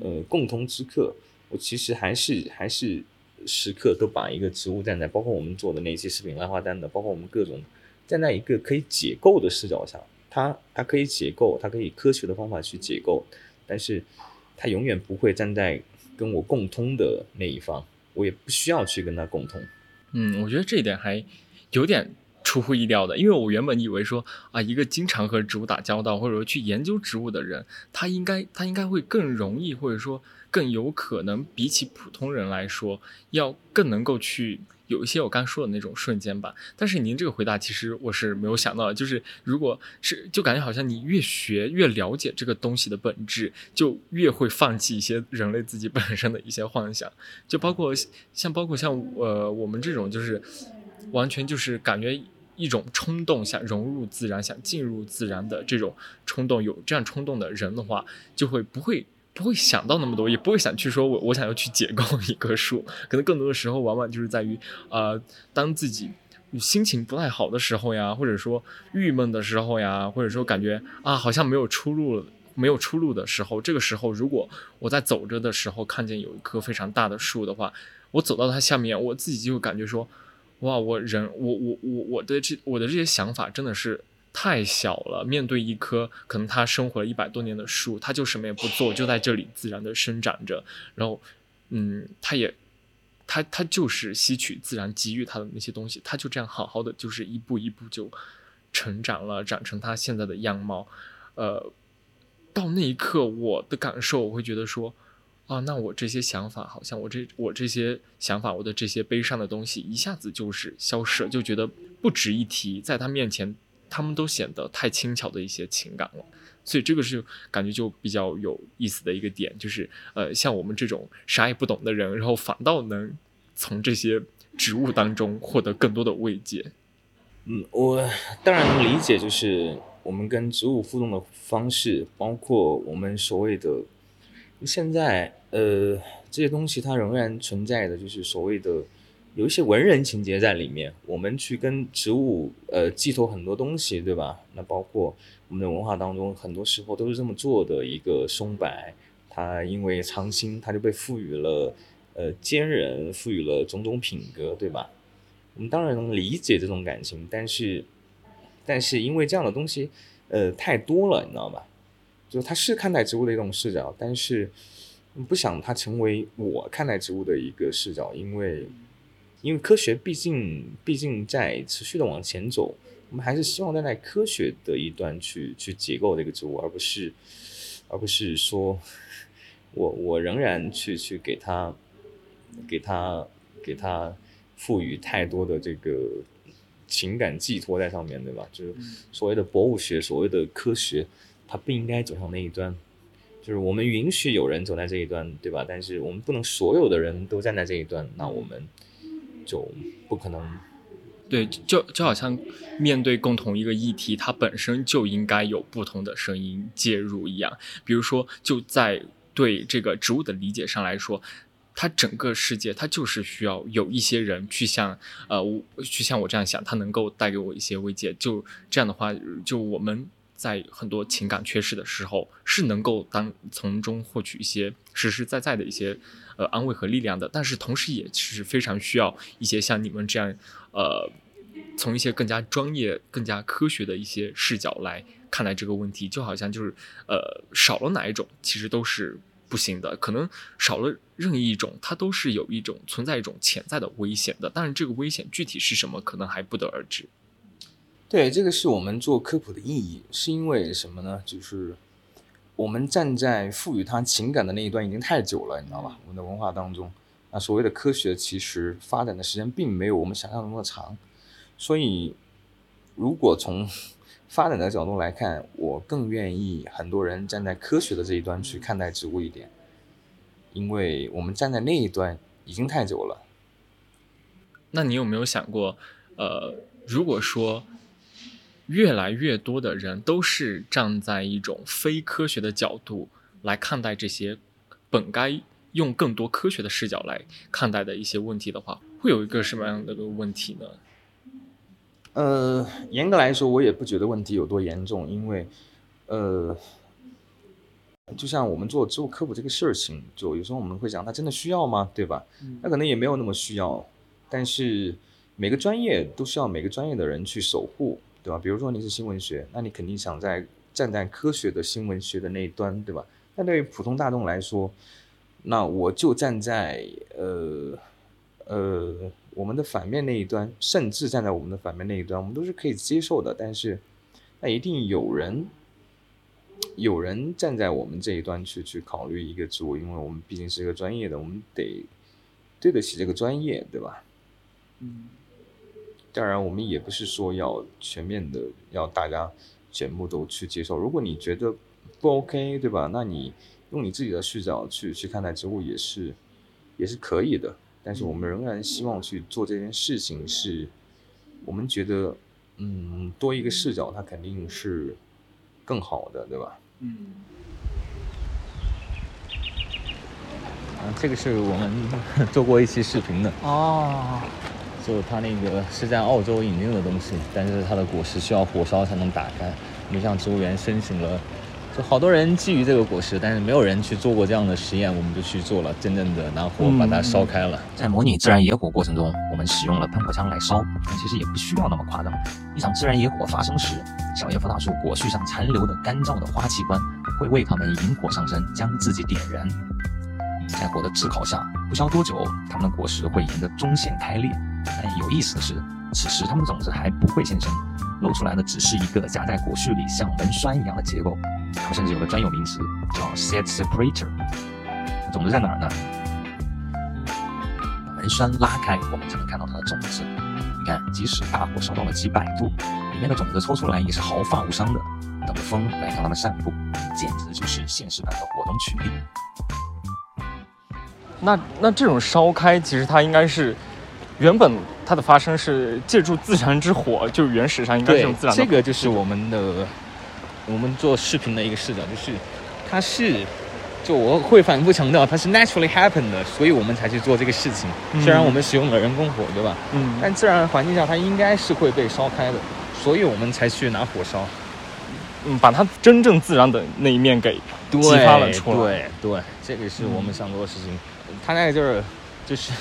呃共通之刻，我其实还是还是时刻都把一个植物站在，包括我们做的那些视频兰花单的，包括我们各种站在一个可以解构的视角下，它它可以解构，它可以科学的方法去解构，但是它永远不会站在跟我共通的那一方，我也不需要去跟它共通。嗯，我觉得这一点还有点。出乎意料的，因为我原本以为说啊，一个经常和植物打交道，或者说去研究植物的人，他应该他应该会更容易，或者说更有可能比起普通人来说，要更能够去有一些我刚说的那种瞬间吧。但是您这个回答其实我是没有想到，就是如果是就感觉好像你越学越了解这个东西的本质，就越会放弃一些人类自己本身的一些幻想，就包括像包括像呃我们这种就是完全就是感觉。一种冲动，想融入自然，想进入自然的这种冲动，有这样冲动的人的话，就会不会不会想到那么多，也不会想去说，我我想要去解构 一棵树。可能更多的时候，往往就是在于，呃，当自己心情不太好的时候呀，或者说郁闷的时候呀，或者说感觉啊，好像没有出路，没有出路的时候，这个时候，如果我在走着的时候看见有一棵非常大的树的话，我走到它下面，我自己就感觉说。哇，我人，我我我我的这我的这些想法真的是太小了。面对一棵可能它生活了一百多年的树，它就什么也不做，就在这里自然的生长着。然后，嗯，它也，它它就是吸取自然给予它的那些东西，它就这样好好的，就是一步一步就成长了，长成它现在的样貌。呃，到那一刻，我的感受，我会觉得说。啊，那我这些想法好像我这我这些想法，我的这些悲伤的东西一下子就是消失了，就觉得不值一提，在他面前，他们都显得太轻巧的一些情感了。所以这个是感觉就比较有意思的一个点，就是呃，像我们这种啥也不懂的人，然后反倒能从这些植物当中获得更多的慰藉。嗯，我当然能理解，就是我们跟植物互动的方式，包括我们所谓的现在。呃，这些东西它仍然存在的，就是所谓的有一些文人情节在里面。我们去跟植物呃寄托很多东西，对吧？那包括我们的文化当中，很多时候都是这么做的。一个松柏，它因为长青，它就被赋予了呃坚韧，赋予了种种品格，对吧？我们当然能理解这种感情，但是但是因为这样的东西呃太多了，你知道吧？就是它是看待植物的一种视角，但是。不想它成为我看待植物的一个视角，因为，因为科学毕竟毕竟在持续的往前走，我们还是希望站在科学的一端去去解构这个植物，而不是，而不是说，我我仍然去去给它，给它给它赋予太多的这个情感寄托在上面对吧？就是所谓的博物学，所谓的科学，它不应该走向那一端。就是我们允许有人走在这一端，对吧？但是我们不能所有的人都站在这一端，那我们就不可能。对，就就好像面对共同一个议题，它本身就应该有不同的声音介入一样。比如说，就在对这个植物的理解上来说，它整个世界它就是需要有一些人去像呃，去像我这样想，它能够带给我一些慰藉。就这样的话，就我们。在很多情感缺失的时候，是能够当从中获取一些实实在在的一些呃安慰和力量的。但是同时，也是非常需要一些像你们这样呃，从一些更加专业、更加科学的一些视角来看待这个问题。就好像就是呃，少了哪一种，其实都是不行的。可能少了任意一种，它都是有一种存在一种潜在的危险的。但是这个危险具体是什么，可能还不得而知。对，这个是我们做科普的意义，是因为什么呢？就是我们站在赋予它情感的那一端已经太久了，你知道吧？我们的文化当中，那所谓的科学其实发展的时间并没有我们想象中的长，所以如果从发展的角度来看，我更愿意很多人站在科学的这一端去看待植物一点，因为我们站在那一端已经太久了。那你有没有想过，呃，如果说？越来越多的人都是站在一种非科学的角度来看待这些本该用更多科学的视角来看待的一些问题的话，会有一个什么样的个问题呢？呃，严格来说，我也不觉得问题有多严重，因为，呃，就像我们做植物科普这个事情，就有时候我们会讲，它真的需要吗？对吧？那可能也没有那么需要，但是每个专业都需要每个专业的人去守护，对吧？比如说你是新闻学，那你肯定想在站在科学的新闻学的那一端，对吧？那对于普通大众来说，那我就站在呃呃我们的反面那一端，甚至站在我们的反面那一端，我们都是可以接受的。但是那一定有人。有人站在我们这一端去去考虑一个植物，因为我们毕竟是一个专业的，我们得对得起这个专业，对吧？嗯，当然，我们也不是说要全面的要大家全部都去接受。如果你觉得不 OK，对吧？那你用你自己的视角去去看待植物也是也是可以的。但是我们仍然希望去做这件事情，是我们觉得，嗯，多一个视角，它肯定是更好的，对吧？嗯，嗯，这个是我们 做过一期视频的哦，就它那个是在澳洲引进的东西，但是它的果实需要火烧才能打开。我们向植物园申请了，就好多人觊觎这个果实，但是没有人去做过这样的实验，我们就去做了，真正的拿火把它烧开了。在模拟自然野火过程中，我们使用了喷火枪来烧，其实也不需要那么夸张。一场自然野火发生时，小叶佛大树果序上残留的干燥的花器官会为它们引火上身，将自己点燃。在火的炙烤下，不消多久，它们的果实会沿着中线开裂。但有意思的是，此时它们的种子还不会现身，露出来的只是一个夹在果序里像门栓一样的结构。它们甚至有个专有名词叫 set separator。种子在哪儿呢？门栓拉开，我们才能看到它的种子。你看，即使大火烧到了几百度，里面的种子抽出来也是毫发无伤的。等着风来让它们散布，简直就是现实版的火中取栗。那那这种烧开，其实它应该是原本它的发生是借助自然之火，就是原始上应该是用自然，的这个就是我们的我们做视频的一个视角，就是它是。就我会反复强调，它是 naturally happen 的，所以我们才去做这个事情。虽然我们使用了人工火，对吧？嗯，但自然环境下它应该是会被烧开的，所以我们才去拿火烧。嗯，把它真正自然的那一面给激发了出来。对对，这个是我们想做的事情。它在这儿就是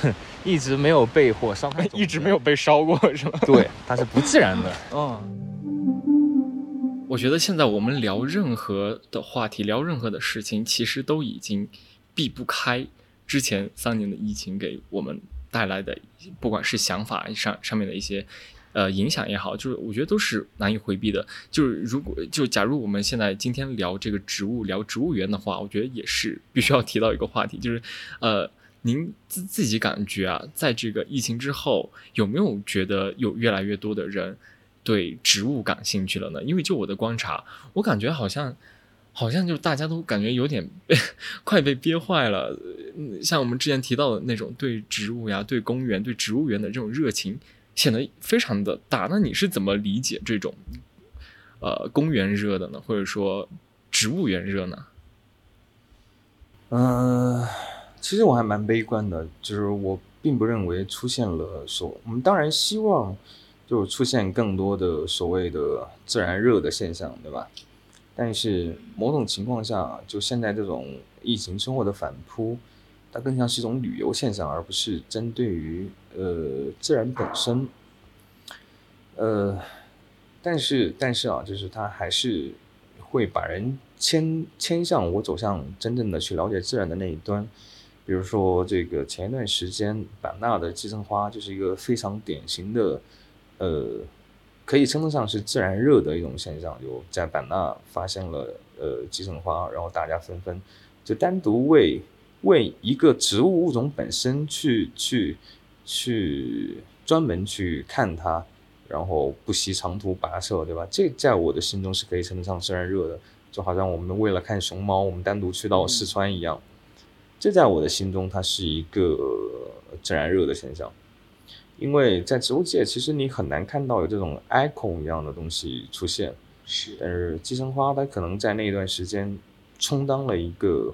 一直没有被火烧开，一直没有。被烧过，是吧？对，它是不自然的。嗯，我觉得现在我们聊任何的话题，聊任何的事情，其实都已经避不开之前三年的疫情给我们带来的，不管是想法上上面的一些呃影响也好，就是我觉得都是难以回避的。就是如果就假如我们现在今天聊这个植物，聊植物园的话，我觉得也是必须要提到一个话题，就是呃。您自自己感觉啊，在这个疫情之后，有没有觉得有越来越多的人对植物感兴趣了呢？因为就我的观察，我感觉好像好像就大家都感觉有点被 快被憋坏了。像我们之前提到的那种对植物呀、对公园、对植物园的这种热情，显得非常的大。那你是怎么理解这种呃公园热的呢？或者说植物园热呢？嗯、其实我还蛮悲观的，就是我并不认为出现了所，我们当然希望就出现更多的所谓的自然热的现象，对吧？但是某种情况下，就现在这种疫情生活的反扑，它更像是一种旅游现象，而不是针对于呃自然本身。呃，但是但是啊，就是它还是会把人牵牵向我走向真正的去了解自然的那一端。比如说，这个前一段时间版纳的寄生花就是一个非常典型的，呃，可以称得上是自然热的一种现象，就在版纳发现了呃寄生花，然后大家纷纷就单独为为一个植物物种本身去去去专门去看它，然后不惜长途跋涉，对吧？这在我的心中是可以称得上自然热的，就好像我们为了看熊猫，我们单独去到四川一样。这在我的心中，它是一个自然热的现象，因为在植物界，其实你很难看到有这种 icon 一样的东西出现。是但是寄生花，它可能在那一段时间充当了一个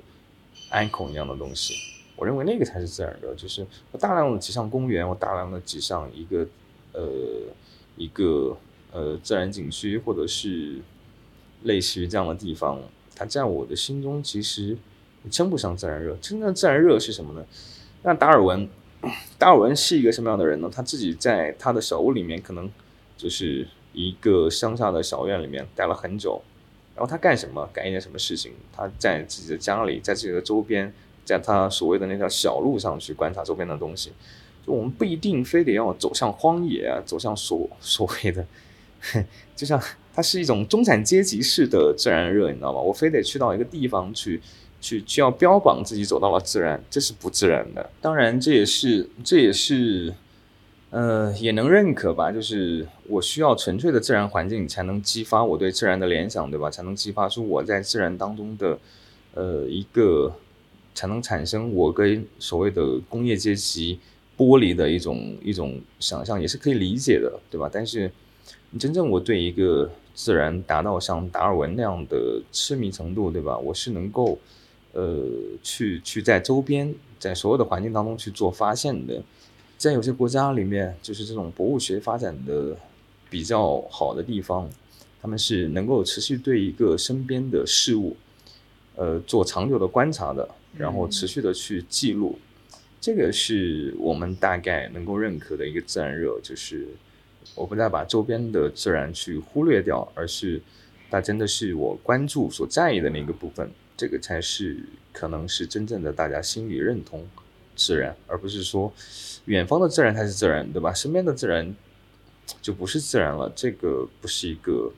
icon 一样的东西。我认为那个才是自然热，就是我大量的挤上公园，我大量的挤上一个呃一个呃自然景区，或者是类似于这样的地方，它在我的心中其实称不上自然热。真正自然热是什么呢？那达尔文，达尔文是一个什么样的人呢？他自己在他的小屋里面，可能就是一个乡下的小院里面待了很久。然后他干什么？干一件什么事情？他在自己的家里，在自己的周边，在他所谓的那条小路上去观察周边的东西。就我们不一定非得要走向荒野啊，走向所所谓的，就像它是一种中产阶级式的自然热，你知道吗？我非得去到一个地方去，去去要标榜自己走到了自然，这是不自然的。当然，这也是这也是，呃，也能认可吧。就是我需要纯粹的自然环境，才能激发我对自然的联想，对吧？才能激发出我在自然当中的，呃，一个，才能产生我跟所谓的工业阶级。剥离的一种一种想象也是可以理解的，对吧？但是，真正我对一个自然达到像达尔文那样的痴迷程度，对吧？我是能够，呃，去去在周边，在所有的环境当中去做发现的。在有些国家里面，就是这种博物学发展的比较好的地方，他们是能够持续对一个身边的事物，呃，做长久的观察的，然后持续的去记录。这个是我们大概能够认可的一个自然热，就是我不再把周边的自然去忽略掉，而是它真的是我关注所在意的那个部分，这个才是可能是真正的大家心里认同自然，而不是说远方的自然才是自然，对吧？身边的自然就不是自然了，这个不是一个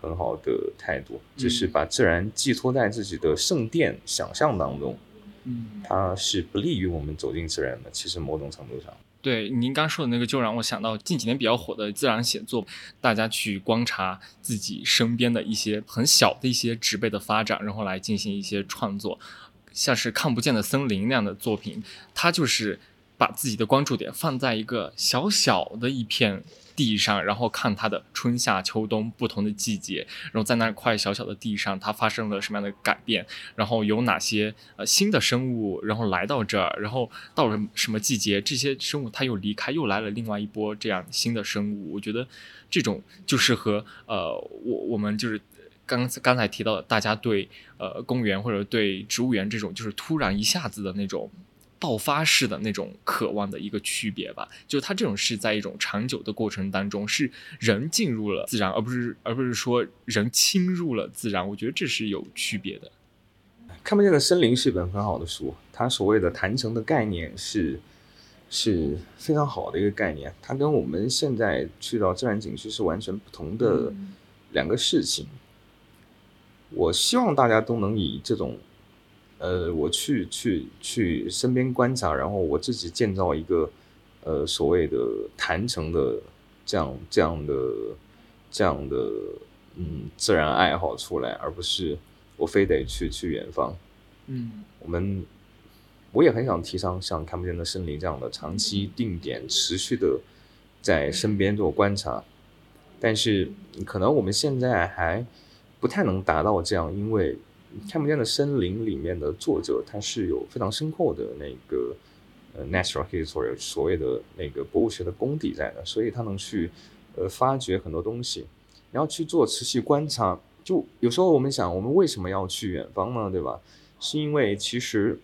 很好的态度，只是把自然寄托在自己的圣殿想象当中。嗯，它是不利于我们走进自然的。其实某种程度上，对您刚说的那个，就让我想到近几年比较火的自然写作，大家去观察自己身边的一些很小的一些植被的发展，然后来进行一些创作，像是看不见的森林那样的作品，它就是把自己的关注点放在一个小小的一片。地上，然后看它的春夏秋冬不同的季节，然后在那块小小的地上，它发生了什么样的改变，然后有哪些呃新的生物，然后来到这儿，然后到了什么季节，这些生物它又离开，又来了另外一波这样新的生物。我觉得这种就是和呃我我们就是刚刚才提到的，大家对呃公园或者对植物园这种就是突然一下子的那种。爆发式的那种渴望的一个区别吧，就是它这种是在一种长久的过程当中，是人进入了自然，而不是而不是说人侵入了自然。我觉得这是有区别的。看不见的森林是一本很好的书，它所谓的坛城的概念是是非常好的一个概念，它跟我们现在去到自然景区是完全不同的两个事情。我希望大家都能以这种。呃，我去去去身边观察，然后我自己建造一个呃所谓的坛城的这样这样的这样的嗯自然爱好出来，而不是我非得去去远方。嗯，我们我也很想提倡像看不见的森林这样的长期定点持续的在身边做观察，但是可能我们现在还不太能达到这样，因为。看不见的森林里面的作者，他是有非常深厚的那个呃 natural history 所谓的那个博物学的功底在的，所以他能去呃发掘很多东西，然后去做持续观察。就有时候我们想，我们为什么要去远方呢？对吧？是因为其实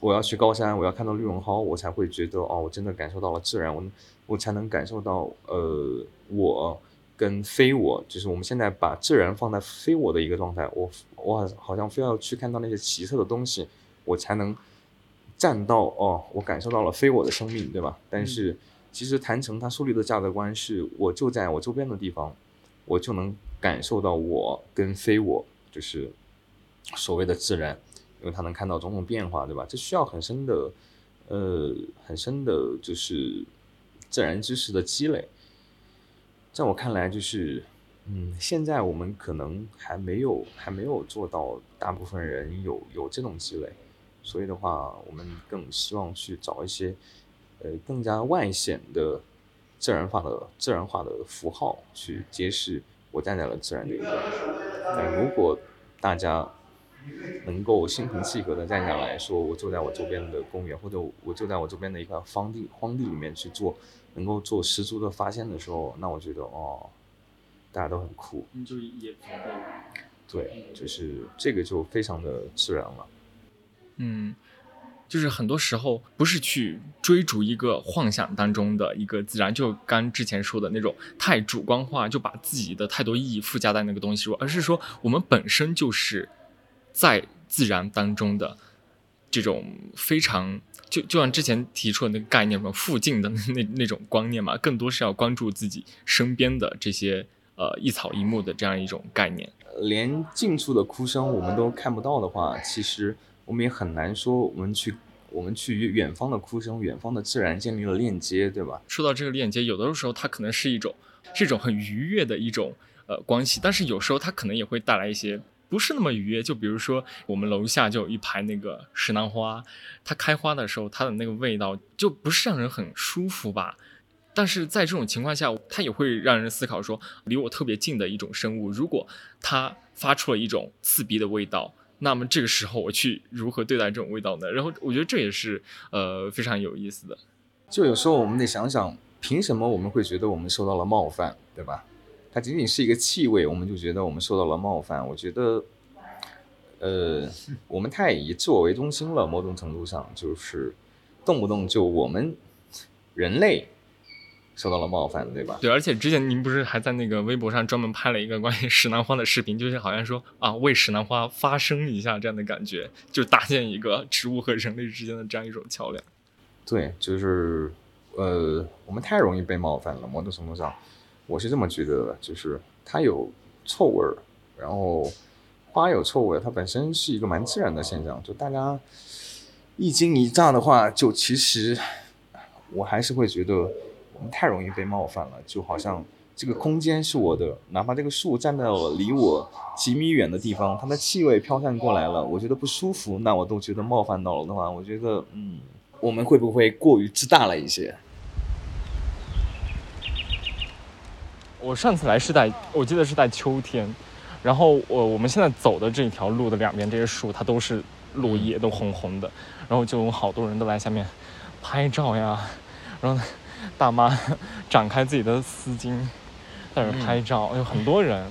我要去高山，我要看到绿绒蒿，我才会觉得哦，我真的感受到了自然，我我才能感受到呃我。跟非我，就是我们现在把自然放在非我的一个状态，我我好像非要去看到那些奇特的东西，我才能站到哦，我感受到了非我的生命，对吧？但是其实谭成他树立的价值观是，我就在我周边的地方，我就能感受到我跟非我，就是所谓的自然，因为他能看到种种变化，对吧？这需要很深的，呃，很深的，就是自然知识的积累。在我看来，就是，嗯，现在我们可能还没有还没有做到，大部分人有有这种积累，所以的话，我们更希望去找一些，呃，更加外显的自然化的自然化的符号，去揭示我站在了自然的一边。但如果大家能够心平气和的站下来说，我坐在我周边的公园，或者我坐在我周边的一块荒地荒地里面去做。能够做十足的发现的时候，那我觉得哦，大家都很酷。就也足够。对，就是这个就非常的自然了。嗯，就是很多时候不是去追逐一个幻想当中的一个自然，就刚之前说的那种太主观化，就把自己的太多意义附加在那个东西上，而是说我们本身就是在自然当中的这种非常。就就像之前提出的那个概念，什么附近的那 那种观念嘛，更多是要关注自己身边的这些呃一草一木的这样一种概念。连近处的哭声我们都看不到的话，其实我们也很难说我们去我们去与远方的哭声、远方的自然建立了链接，对吧？说到这个链接，有的时候它可能是一种是一种很愉悦的一种呃关系，但是有时候它可能也会带来一些。不是那么愉悦，就比如说我们楼下就有一排那个石楠花，它开花的时候，它的那个味道就不是让人很舒服吧。但是在这种情况下，它也会让人思考说，离我特别近的一种生物，如果它发出了一种刺鼻的味道，那么这个时候我去如何对待这种味道呢？然后我觉得这也是呃非常有意思的。就有时候我们得想想，凭什么我们会觉得我们受到了冒犯，对吧？它仅仅是一个气味，我们就觉得我们受到了冒犯。我觉得，呃，我们太以自我为中心了，某种程度上就是动不动就我们人类受到了冒犯，对吧？对，而且之前您不是还在那个微博上专门拍了一个关于石楠花的视频，就是好像说啊，为石楠花发声一下这样的感觉，就搭建一个植物和人类之间的这样一种桥梁。对，就是呃，我们太容易被冒犯了，某种程度上。我是这么觉得的，就是它有臭味儿，然后花有臭味，它本身是一个蛮自然的现象。就大家一惊一乍的话，就其实我还是会觉得我们太容易被冒犯了。就好像这个空间是我的，哪怕这个树站在我离我几米远的地方，它的气味飘散过来了，我觉得不舒服，那我都觉得冒犯到了的话，我觉得嗯，我们会不会过于自大了一些？我上次来是在，我记得是在秋天，然后我我们现在走的这条路的两边这些树，它都是落叶，都红红的，然后就有好多人都在下面拍照呀，然后大妈 展开自己的丝巾在那拍照，有很多人。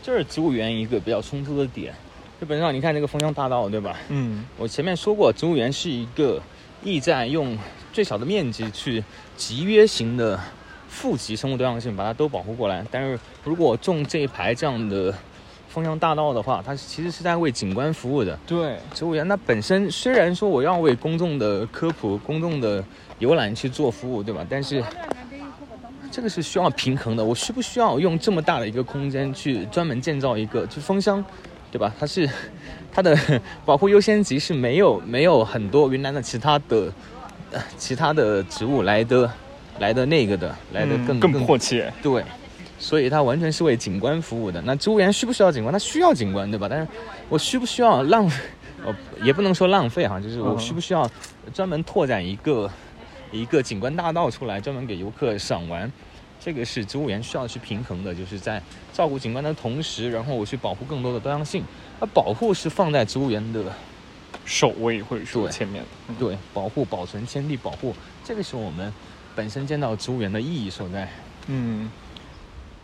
这是植物园一个比较冲突的点，基本上你看这个枫香大道，对吧？嗯，我前面说过，植物园是一个意在用最小的面积去集约型的。富集生物多样性，把它都保护过来。但是如果种这一排这样的枫香大道的话，它其实是在为景观服务的。对，植物园它本身虽然说我要为公众的科普、公众的游览去做服务，对吧？但是这个是需要平衡的。我需不需要用这么大的一个空间去专门建造一个就枫香，对吧？它是它的 保护优先级是没有没有很多云南的其他的其他的植物来的。来的那个的，来的更更迫切，对，所以它完全是为景观服务的。那植物园需不需要景观？它需要景观，对吧？但是我需不需要浪费？哦，也不能说浪费哈，就是我需不需要专门拓展一个一个景观大道出来，专门给游客赏玩？这个是植物园需要去平衡的，就是在照顾景观的同时，然后我去保护更多的多样性。那保护是放在植物园的首位或者说前面，对，保护、保存、天地保护，这个是我们。本身见到植物园的意义所在，嗯，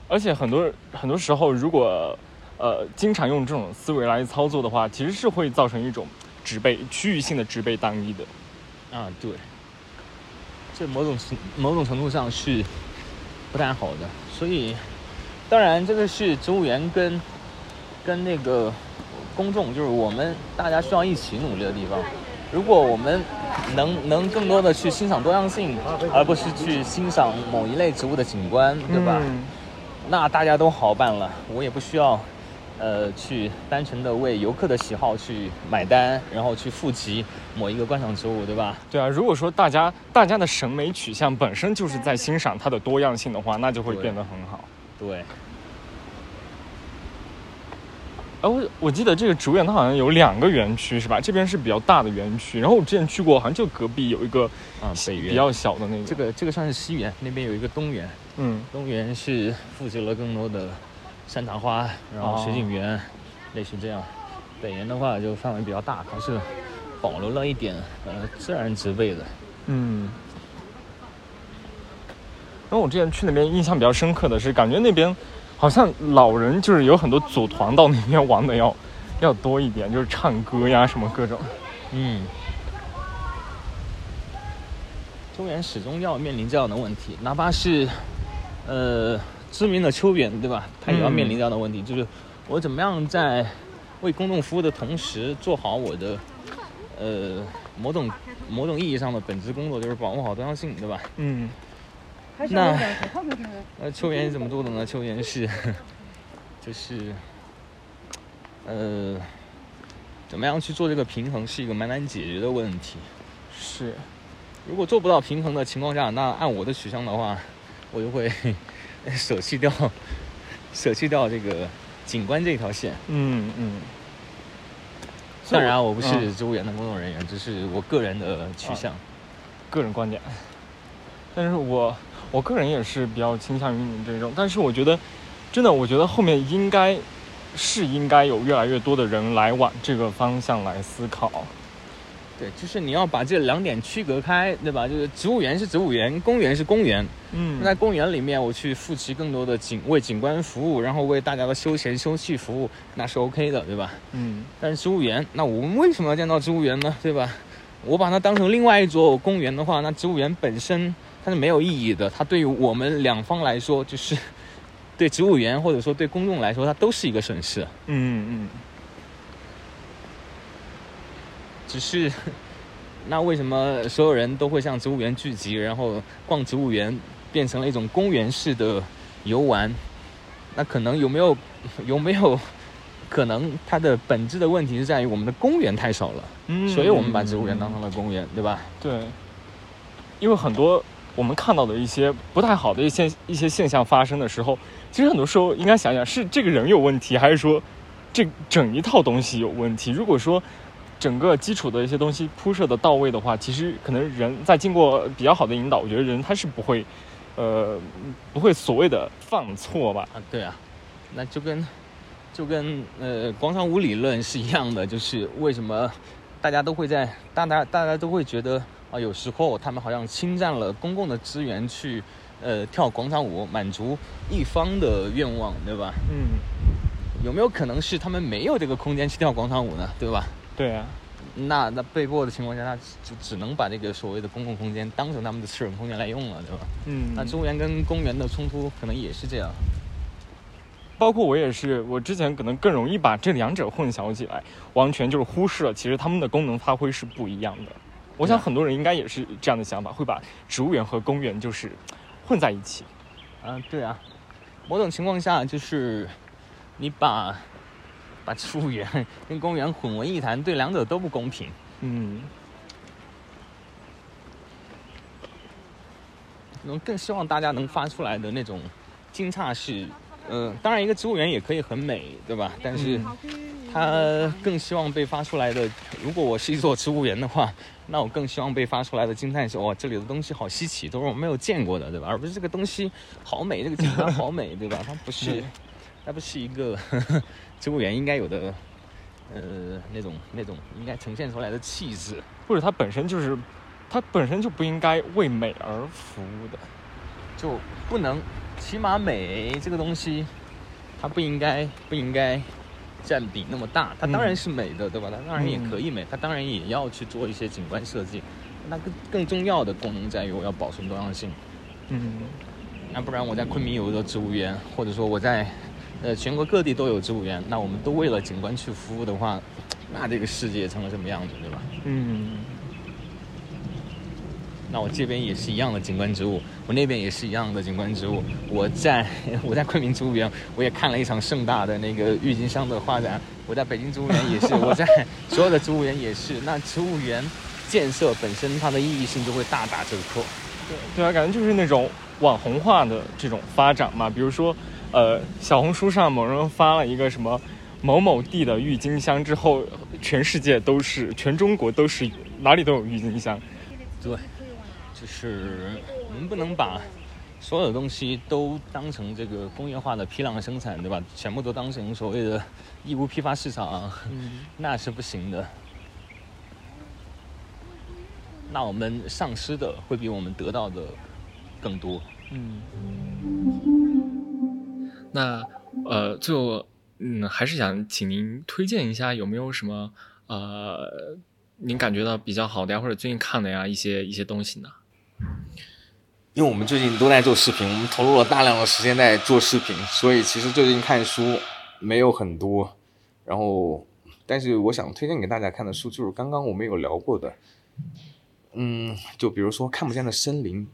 而且很多很多时候，如果呃经常用这种思维来操作的话，其实是会造成一种植被区域性的植被单一的，啊，对，这某种某种程度上是不太好的。所以，当然这个是植物园跟跟那个公众，就是我们大家需要一起努力的地方。如果我们能能更多的去欣赏多样性，而不是去欣赏某一类植物的景观，对吧？那大家都好办了，我也不需要，呃，去单纯的为游客的喜好去买单，然后去富集某一个观赏植物，对吧？对啊，如果说大家大家的审美取向本身就是在欣赏它的多样性的话，那就会变得很好。对。哎，我我记得这个植物园它好像有两个园区是吧？这边是比较大的园区，然后我之前去过，好像就隔壁有一个啊北园比较小的那个。这个这个算是西园，那边有一个东园。嗯，东园是负责了更多的山茶花，然后水景园，类似这样。北园的话就范围比较大，它是保留了一点呃自然植被的。嗯。然后我之前去那边印象比较深刻的是，感觉那边好像老人就是有很多组团到那边玩的要要多一点，就是唱歌呀什么各种。嗯，中原始终要面临这样的问题，哪怕是呃知名的秋园，对吧？他也要面临这样的问题，就是我怎么样在为公众服务的同时，做好我的呃某种某种意义上的本职工作，就是保护好多样性，对吧？嗯那呃，秋园是怎么做的呢？秋园是就是呃，怎么样去做这个平衡，是一个蛮难解决的问题。是，如果做不到平衡的情况下，那按我的取向的话，我就会 舍弃掉舍弃掉这个景观这条线。嗯嗯。所以当然，我不是嗯植物园的工作人员，这是我个人的取向。个人观点，但是我我个人也是比较倾向于你这种，但是我觉得，真的，我觉得后面应该是应该有越来越多的人来往这个方向来思考。对，就是你要把这两点区隔开，对吧？就是植物园是植物园，公园是公园。嗯那在公园里面，我去负起更多的景为景观服务，然后为大家的休闲休憩服务，那是 OK 的，对吧？嗯但是植物园，那我们为什么要建造植物园呢？对吧？我把它当成另外一座公园的话，那植物园本身它是没有意义的。它对于我们两方来说，就是对植物园或者说对公众来说，它都是一个损失。嗯嗯只是，那为什么所有人都会向植物园聚集，然后逛植物园变成了一种公园式的游玩？那可能有没有有没有可能它的本质的问题是在于我们的公园太少了，嗯，所以我们把植物园当成了公园，对吧？对，因为很多我们看到的一些不太好的一些一些现象发生的时候，其实很多时候应该想想是这个人有问题，还是说这整一套东西有问题？如果说整个基础的一些东西铺设的到位的话，其实可能人在经过比较好的引导，我觉得人他是不会，呃，不会所谓的犯错吧？啊，对啊，那就跟就跟呃广场舞理论是一样的，就是为什么大家都会在大家大家都会觉得啊，有时候他们好像侵占了公共的资源去呃跳广场舞，满足一方的愿望，对吧？嗯，有没有可能是他们没有这个空间去跳广场舞呢？对吧？对啊，那那被迫的情况下，他就只能把这个所谓的公共空间当成他们的私人空间来用了，对吧？嗯，那植物园跟公园的冲突可能也是这样。包括我也是，我之前可能更容易把这两者混淆起来，完全就是忽视了其实它们的功能发挥是不一样的。我想很多人应该也是这样的想法，会把植物园和公园就是混在一起。嗯，对啊，某种情况下就是你把把植物园 跟公园混为一谈，对两者都不公平。嗯能更希望大家能发出来的那种惊诧是，呃，当然一个植物园也可以很美，对吧？但是它更希望被发出来的，如果我是一座植物园的话，那我更希望被发出来的惊叹是，哇，这里的东西好稀奇，都是我没有见过的，对吧？而不是这个东西好美，这个景观好美，对吧？它不是对，它不是一个植物园应该有的，呃，那种那种应该呈现出来的气质。或者它本身就是，它本身就不应该为美而服务的。就不能，起码美这个东西，它不应该不应该占比那么大。它当然是美的，对吧？它当然也可以美，它当然也要去做一些景观设计。那更更重要的功能在于我要保存多样性。嗯那不然我在昆明有一个植物园，或者说我在呃全国各地都有植物园，那我们都为了景观去服务的话，那这个世界成了什么样子，对吧？嗯那我这边也是一样的景观植物，我那边也是一样的景观植物。我在 我在昆明植物园，我也看了一场盛大的那个郁金香的画展。我在北京植物园也是，我在 所有的植物园也是。那植物园建设本身它的意义性就会大打折扣。对对啊，感觉就是那种网红化的这种发展嘛。比如说，呃，小红书上某人发了一个什么某某地的郁金香之后，全世界都是，全中国都是，哪里都有郁金香。对，就是我们不能把所有的东西都当成这个工业化的批量生产，对吧？全部都当成所谓的义乌批发市场，嗯那是不行的。那我们丧失的会比我们得到的更多。嗯。那呃，最后嗯，还是想请您推荐一下，有没有什么呃，您感觉到比较好的呀，或者最近看的呀一些一些东西呢？因为我们最近都在做视频，我们投入了大量的时间在做视频，所以其实最近看书没有很多。然后，但是我想推荐给大家看的书，就是刚刚我们有聊过的，嗯，就比如说《看不见的森林》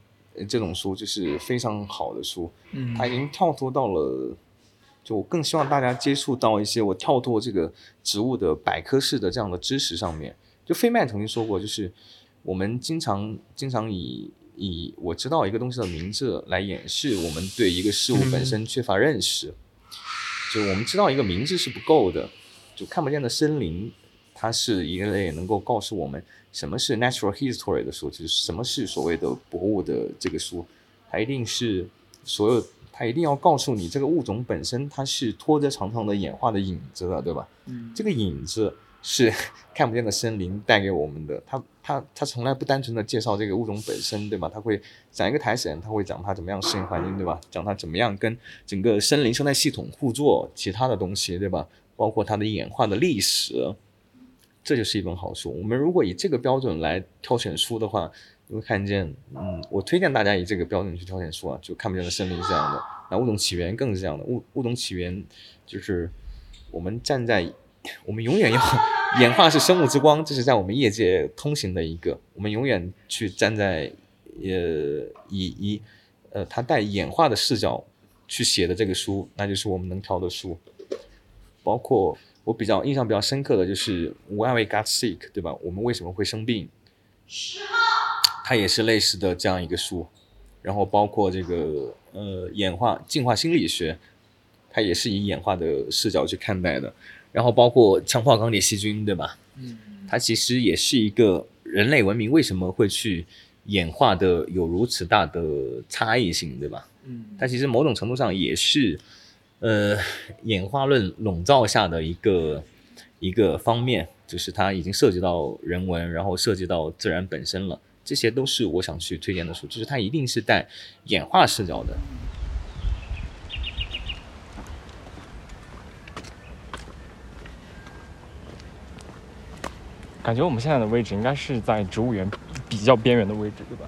这种书，就是非常好的书。嗯它已经跳脱到了，就我更希望大家接触到一些我跳脱这个植物的百科式的这样的知识上面。就费曼曾经说过，就是我们经常经常以以我知道一个东西的名字来掩饰我们对一个事物本身缺乏认识。就我们知道一个名字是不够的，就看不见的森林，它是一类能够告诉我们什么是 natural history 的书，就是什么是所谓的博物的这个书，它一定是所有，它一定要告诉你这个物种本身它是拖着长长的演化的影子的，对吧？嗯这个影子是 看不见的森林带给我们的，它它它从来不单纯的介绍这个物种本身，对吧？它会讲一个苔藓，它会讲它怎么样适应环境，对吧？讲它怎么样跟整个森林生态系统互作，其他的东西，对吧？包括它的演化的历史，这就是一本好书。我们如果以这个标准来挑选书的话，你会看见，嗯，我推荐大家以这个标准去挑选书啊，就看不见的森林是这样的，那物种起源更是这样的。物物种起源就是我们站在，我们永远要 演化是生物之光，这是在我们业界通行的一个，我们永远去站在呃以以呃它带演化的视角去写的这个书，那就是我们能挑的书。包括我比较印象比较深刻的就是《Why We Got Sick》，对吧？我们为什么会生病？它也是类似的这样一个书。然后包括这个呃演化进化心理学，它也是以演化的视角去看待的。然后包括强化钢铁细菌，对吧？嗯它其实也是一个人类文明为什么会去演化的有如此大的差异性，对吧？嗯它其实某种程度上也是，呃，演化论笼罩下的一个一个方面，就是它已经涉及到人文，然后涉及到自然本身了。这些都是我想去推荐的书，就是它一定是带演化视角的。感觉我们现在的位置应该是在植物园比较边缘的位置，对吧？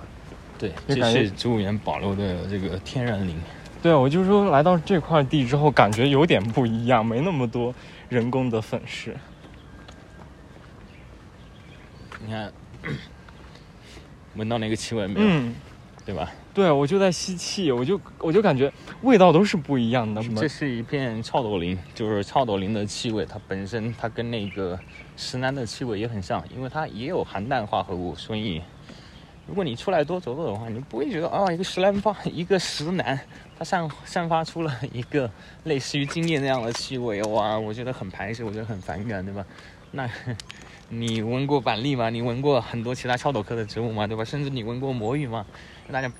对，这是植物园保留的这个天然林。对啊，我就说来到这块地之后，感觉有点不一样，没那么多人工的粉饰。你看，闻到那个气味没有？嗯，对吧？对，我就在吸气，我就我就感觉味道都是不一样的。这是一片翘斗林，就是翘斗林的气味，它本身它跟那个石楠的气味也很像，因为它也有含氮化合物，所以如果你出来多走走的话，你不会觉得啊、一个石楠发一个石楠，它散散发出了一个类似于精液那样的气味，哇，我觉得很排斥，我觉得很反感，对吧？那 你闻过板栗吗？你闻过很多其他翘斗科的植物吗？对吧？甚至你闻过魔芋吗？大家，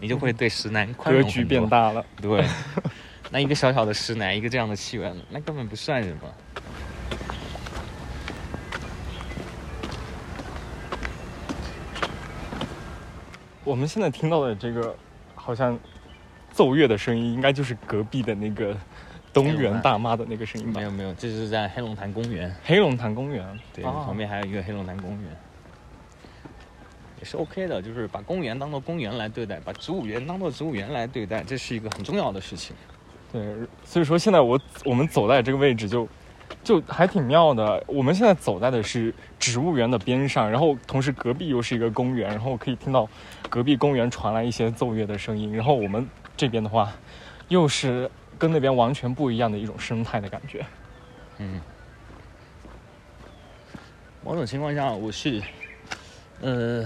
你就会对石楠宽格局容很多变大了。对，那一个小小的石楠，一个这样的气味，那根本不算什么。我们现在听到的这个好像奏乐的声音，应该就是隔壁的那个东园大妈的那个声音吧没？有没有，这是在黑龙潭公园，黑龙潭公园，对，啊旁边还有一个黑龙潭公园，也是 OK 的，就是把公园当做公园来对待，把植物园当做植物园来对待，这是一个很重要的事情。对，所以说现在我我们走在这个位置就就就还挺妙的。我们现在走在的是植物园的边上，然后同时隔壁又是一个公园，然后可以听到隔壁公园传来一些奏乐的声音，然后我们这边的话又是跟那边完全不一样的一种生态的感觉。嗯，某种情况下，我是呃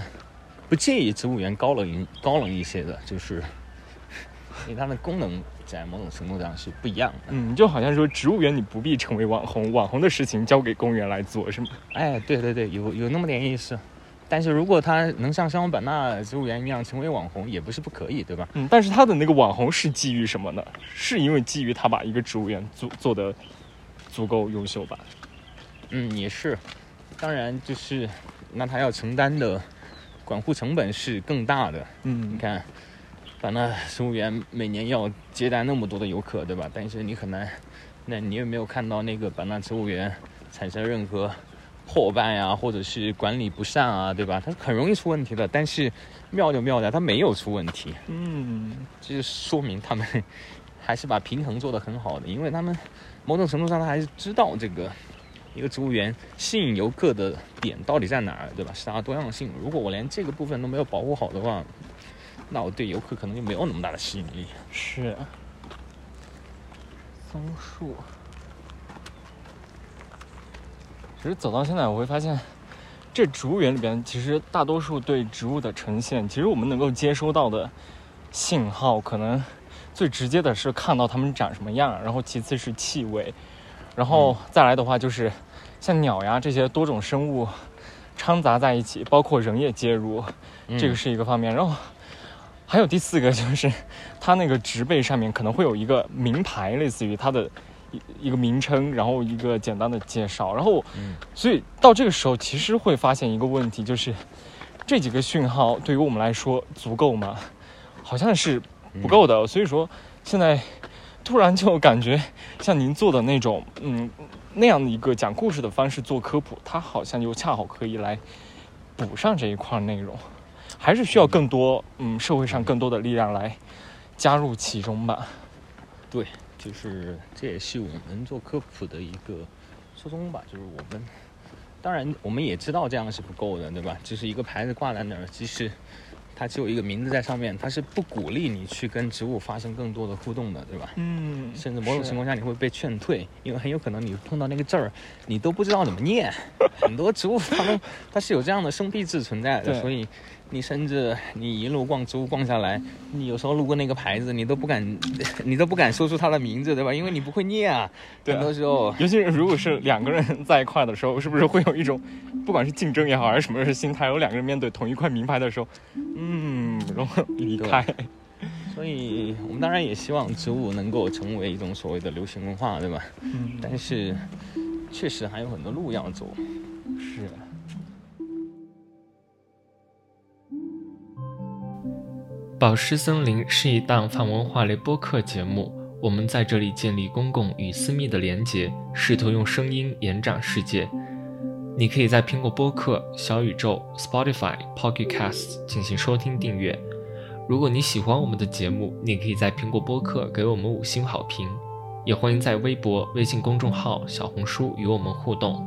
不介意植物园高冷一高冷一些的，就是 因为它的功能在某种程度上是不一样的。嗯，就好像说植物园你不必成为网红，网红的事情交给公园来做，是吗？哎，对对对，有有那么点意思。但是如果他能像香港版纳植物园一样成为网红，也不是不可以，对吧？嗯，但是他的那个网红是基于什么呢？是因为基于他把一个植物园做做的足够优秀吧？嗯，也是。当然，就是那他要承担的管护成本是更大的。嗯你，看，版纳植物园每年要接待那么多的游客，对吧？但是你很难，那你有没有看到那个版纳植物园产生任何破败啊，或者是管理不善啊，对吧？它很容易出问题的。但是妙就妙在它没有出问题，嗯，这就说明他们还是把平衡做得很好的，因为他们某种程度上他还是知道这个一个植物园吸引游客的点到底在哪儿，对吧？是它的多样性。如果我连这个部分都没有保护好的话，那我对游客可能就没有那么大的吸引力。是松树。其实走到现在，我会发现，这植物园里边，其实大多数对植物的呈现，其实我们能够接收到的信号，可能最直接的是看到它们长什么样，然后其次是气味，然后再来的话就是像鸟呀这些多种生物掺杂在一起，包括人也介入，这个是一个方面。然后还有第四个就是，它那个植被上面可能会有一个名牌，类似于它的一一个名称，然后一个简单的介绍。然后，嗯所以到这个时候，其实会发现一个问题，就是这几个讯号对于我们来说足够吗？好像是不够的。所以说，现在突然就感觉像您做的那种，嗯，那样的一个讲故事的方式做科普，它好像又恰好可以来补上这一块内容。还是需要更多，嗯，社会上更多的力量来加入其中吧。对，就是这也是我们做科普的一个初衷吧，就是我们当然我们也知道这样是不够的，对吧？就是一个牌子挂在那儿，即使它只有一个名字在上面，它是不鼓励你去跟植物发生更多的互动的，对吧？嗯甚至某种情况下你会被劝退，因为很有可能你碰到那个字儿，你都不知道怎么念。很多植物它们它是有这样的生僻字存在的，所以你甚至你一路逛植物逛下来，你有时候路过那个牌子，你都不敢，你都不敢说出它的名字，对吧？因为你不会念啊。对啊很多时候，尤其是如果是两个人在一块的时候，是不是会有一种，不管是竞争也好，还是什么是心态，有两个人面对同一块名牌的时候，嗯，然后离开。所以我们当然也希望植物能够成为一种所谓的流行文化，对吧？嗯，但是确实还有很多路要走。是。宝石森林是一档泛文化类播客节目，我们在这里建立公共与私密的连结，试图用声音延展世界。你可以在苹果播客、小宇宙、Spotify、Pocket Casts 进行收听订阅。如果你喜欢我们的节目，你可以在苹果播客给我们五星好评，也欢迎在微博、微信公众号、小红书与我们互动。